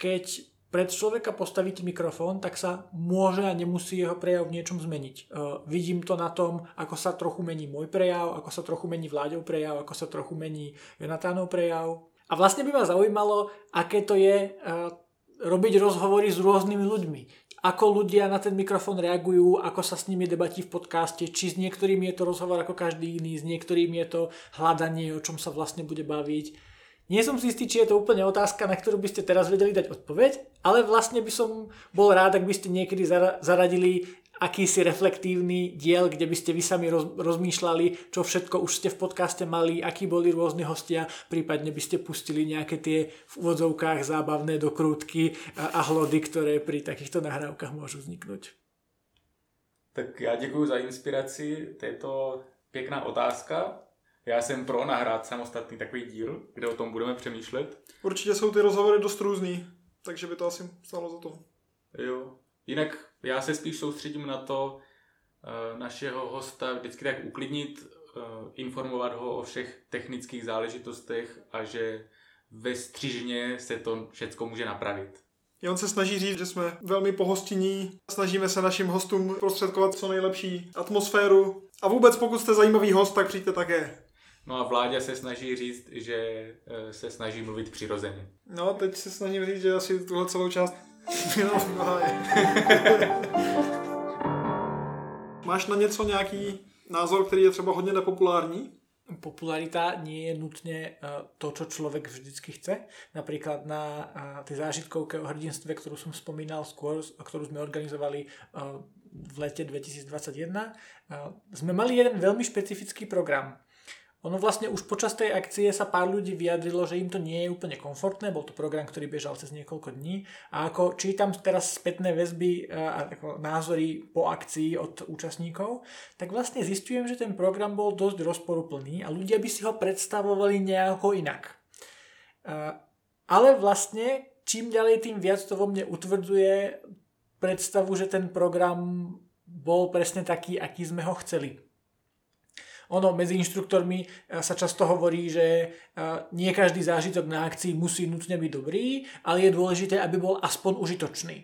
keď pred človeka postavíte mikrofón, tak sa môže a nemusí jeho prejav v niečom zmeniť. Uh, vidím to na tom, ako sa trochu mení môj prejav, ako sa trochu mení Vláďov prejav, ako sa trochu mení Jonatánov prejav. A vlastne by ma zaujímalo, aké to je uh, robiť rozhovory s rôznymi ľuďmi ako ľudia na ten mikrofón reagujú, ako sa s nimi debatí v podcaste, či s niektorými je to rozhovor ako každý iný, s niektorými je to hľadanie, o čom sa vlastne bude baviť. Nie som si istý, či je to úplne otázka, na ktorú by ste teraz vedeli dať odpoveď, ale vlastne by som bol rád, ak by ste niekedy zaradili akýsi reflektívny diel, kde by ste vy sami roz, rozmýšľali, čo všetko už ste v podcaste mali, akí boli rôzni hostia, prípadne by ste pustili nejaké tie v úvodzovkách zábavné dokrútky a, a hlody, ktoré pri takýchto nahrávkach môžu vzniknúť. Tak já děkuji za inspiraci, to je to pěkná otázka. Já jsem pro nahrát samostatný takový díl, kde o tom budeme přemýšlet. Určitě jsou ty rozhovory dost různý, takže by to asi stalo za to. Jo. Jinak já se spíš soustředím na to uh, našeho hosta vždycky tak uklidnit, uh, informovat ho o všech technických záležitostech a že ve střížně se to všechno může napravit. I on se snaží říct, že jsme velmi pohostinní, snažíme se našim hostům prostředkovat co nejlepší atmosféru. A vůbec pokud jste zajímavý host, tak přijďte také. No a Vláďa se snaží říct, že eh, se snaží mluvit přirozeně. No, teď se snažím říct, že asi tuhle celou část Máš na něco nějaký názor, který je třeba hodně nepopulární? Popularita nie je nutne eh, to, čo človek vždycky chce. Napríklad na eh, tej zážitkovke o hrdinstve, ktorú som spomínal skôr, ktorú sme organizovali eh, v lete 2021, sme mali jeden veľmi špecifický program. Ono vlastne už počas tej akcie sa pár ľudí vyjadrilo, že im to nie je úplne komfortné, bol to program, ktorý bežal cez niekoľko dní a ako čítam teraz spätné väzby a ako názory po akcii od účastníkov, tak vlastne zistujem, že ten program bol dosť rozporuplný a ľudia by si ho predstavovali nejako inak. Ale vlastne čím ďalej, tým viac to vo mne utvrdzuje predstavu, že ten program bol presne taký, aký sme ho chceli. Ono medzi inštruktormi eh, sa často hovorí, že eh, nie každý zážitok na akcii musí nutne byť dobrý, ale je dôležité, aby bol aspoň užitočný.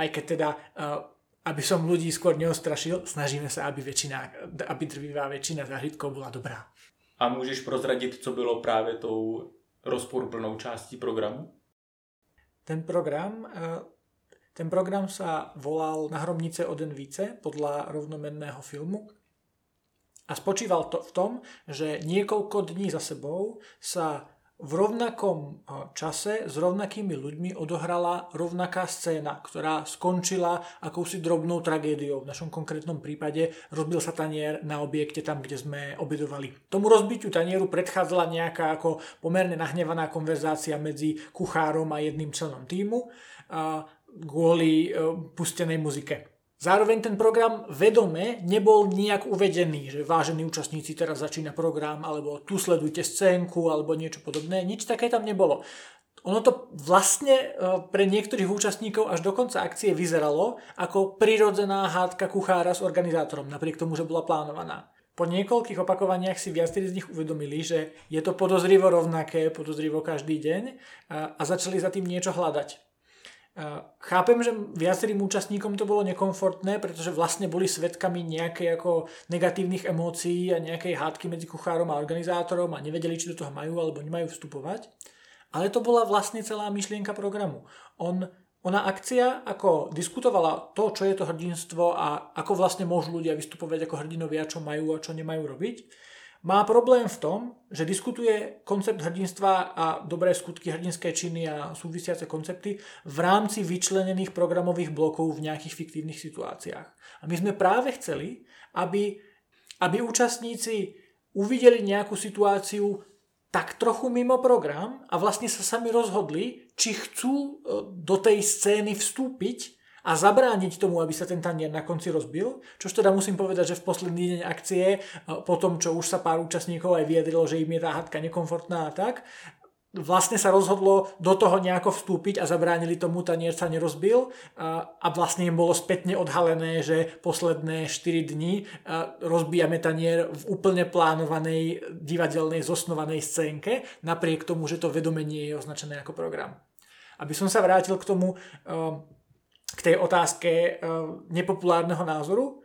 Aj keď teda eh, aby som ľudí skôr neostrašil, snažíme sa, aby, väčšina, aby drvivá väčšina zážitkov bola dobrá. A můžeš prozradit, co bylo právě tou rozporuplnou částí programu? Ten program, ten program sa volal Na hromnice od Více podľa rovnomenného filmu a spočíval to v tom, že niekoľko dní za sebou sa v rovnakom čase s rovnakými ľuďmi odohrala rovnaká scéna, ktorá skončila akousi drobnou tragédiou. V našom konkrétnom prípade rozbil sa tanier na objekte tam, kde sme obedovali. Tomu rozbitiu tanieru predchádzala nejaká ako pomerne nahnevaná konverzácia medzi kuchárom a jedným členom týmu kvôli e, pustenej muzike. Zároveň ten program vedome nebol nejak uvedený, že vážení účastníci, teraz začína program, alebo tu sledujte scénku, alebo niečo podobné. Nič také tam nebolo. Ono to vlastne e, pre niektorých účastníkov až do konca akcie vyzeralo ako prirodzená hádka kuchára s organizátorom, napriek tomu, že bola plánovaná. Po niekoľkých opakovaniach si viacerí z nich uvedomili, že je to podozrivo rovnaké, podozrivo každý deň a, a začali za tým niečo hľadať. Chápem, že viacerým účastníkom to bolo nekomfortné, pretože vlastne boli svetkami nejakej ako negatívnych emócií a nejakej hádky medzi kuchárom a organizátorom a nevedeli, či do toho majú alebo nemajú vstupovať. Ale to bola vlastne celá myšlienka programu. On, ona akcia ako diskutovala to, čo je to hrdinstvo a ako vlastne môžu ľudia vystupovať ako hrdinovia, čo majú a čo nemajú robiť má problém v tom, že diskutuje koncept hrdinstva a dobré skutky hrdinské činy a súvisiace koncepty v rámci vyčlenených programových blokov v nejakých fiktívnych situáciách. A my sme práve chceli, aby, aby účastníci uvideli nejakú situáciu tak trochu mimo program a vlastne sa sami rozhodli, či chcú e, do tej scény vstúpiť a zabrániť tomu, aby sa ten tanier na konci rozbil. Čož teda musím povedať, že v posledný deň akcie, po tom, čo už sa pár účastníkov aj vyjadrilo, že im je tá hadka nekomfortná a tak, vlastne sa rozhodlo do toho nejako vstúpiť a zabránili tomu, tanier sa nerozbil a, a vlastne im bolo spätne odhalené, že posledné 4 dni rozbijame tanier v úplne plánovanej divadelnej zosnovanej scénke, napriek tomu, že to vedomenie je označené ako program. Aby som sa vrátil k tomu, k tej otázke e, nepopulárneho názoru.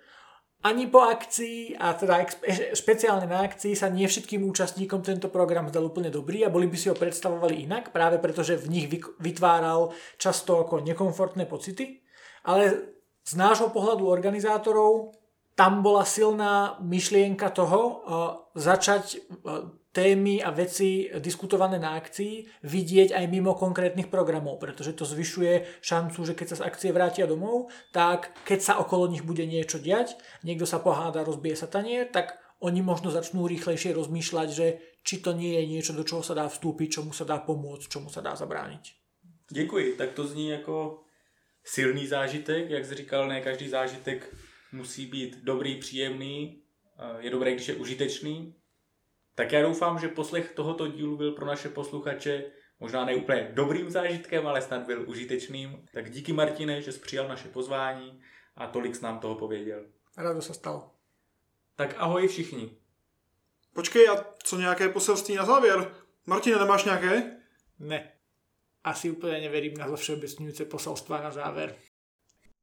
Ani po akcii, a teda špeciálne na akcii sa nie všetkým účastníkom tento program zdal úplne dobrý a boli by si ho predstavovali inak, práve preto, že v nich vytváral často ako nekomfortné pocity. Ale z nášho pohľadu organizátorov tam bola silná myšlienka toho uh, začať uh, témy a veci diskutované na akcii vidieť aj mimo konkrétnych programov, pretože to zvyšuje šancu, že keď sa z akcie vrátia domov, tak keď sa okolo nich bude niečo diať, niekto sa poháda, rozbije sa tanier, tak oni možno začnú rýchlejšie rozmýšľať, že či to nie je niečo, do čoho sa dá vstúpiť, čomu sa dá pomôcť, čomu sa dá zabrániť. Děkuji, tak to zní jako silný zážitek, jak jsi říkal, ne každý zážitek musí být dobrý, příjemný, je dobré, když je užitečný, tak já doufám, že poslech tohoto dílu byl pro naše posluchače možná ne úplně dobrým zážitkem, ale snad byl užitečným. Tak díky Martine, že jsi přijal naše pozvání a tolik s nám toho pověděl. Rádo se stalo. Tak ahoj všichni. Počkej, a co nějaké poselství na závěr? Martine, nemáš nějaké? Ne. Asi úplně neverím na všeobecňujúce poselstva na závěr.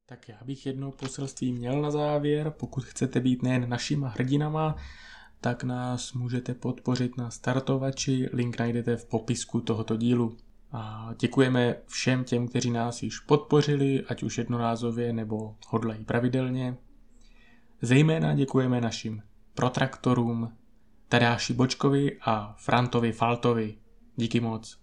Tak já bych jedno poselství měl na závěr. Pokud chcete být nejen našima hrdinama, tak nás můžete podpořit na startovači, link najdete v popisku tohoto dílu. A děkujeme všem těm, kteří nás již podpořili, ať už jednorázově nebo hodlají pravidelně. Zejména děkujeme našim protraktorům Tadáši Bočkovi a Frantovi Faltovi. Díky moc.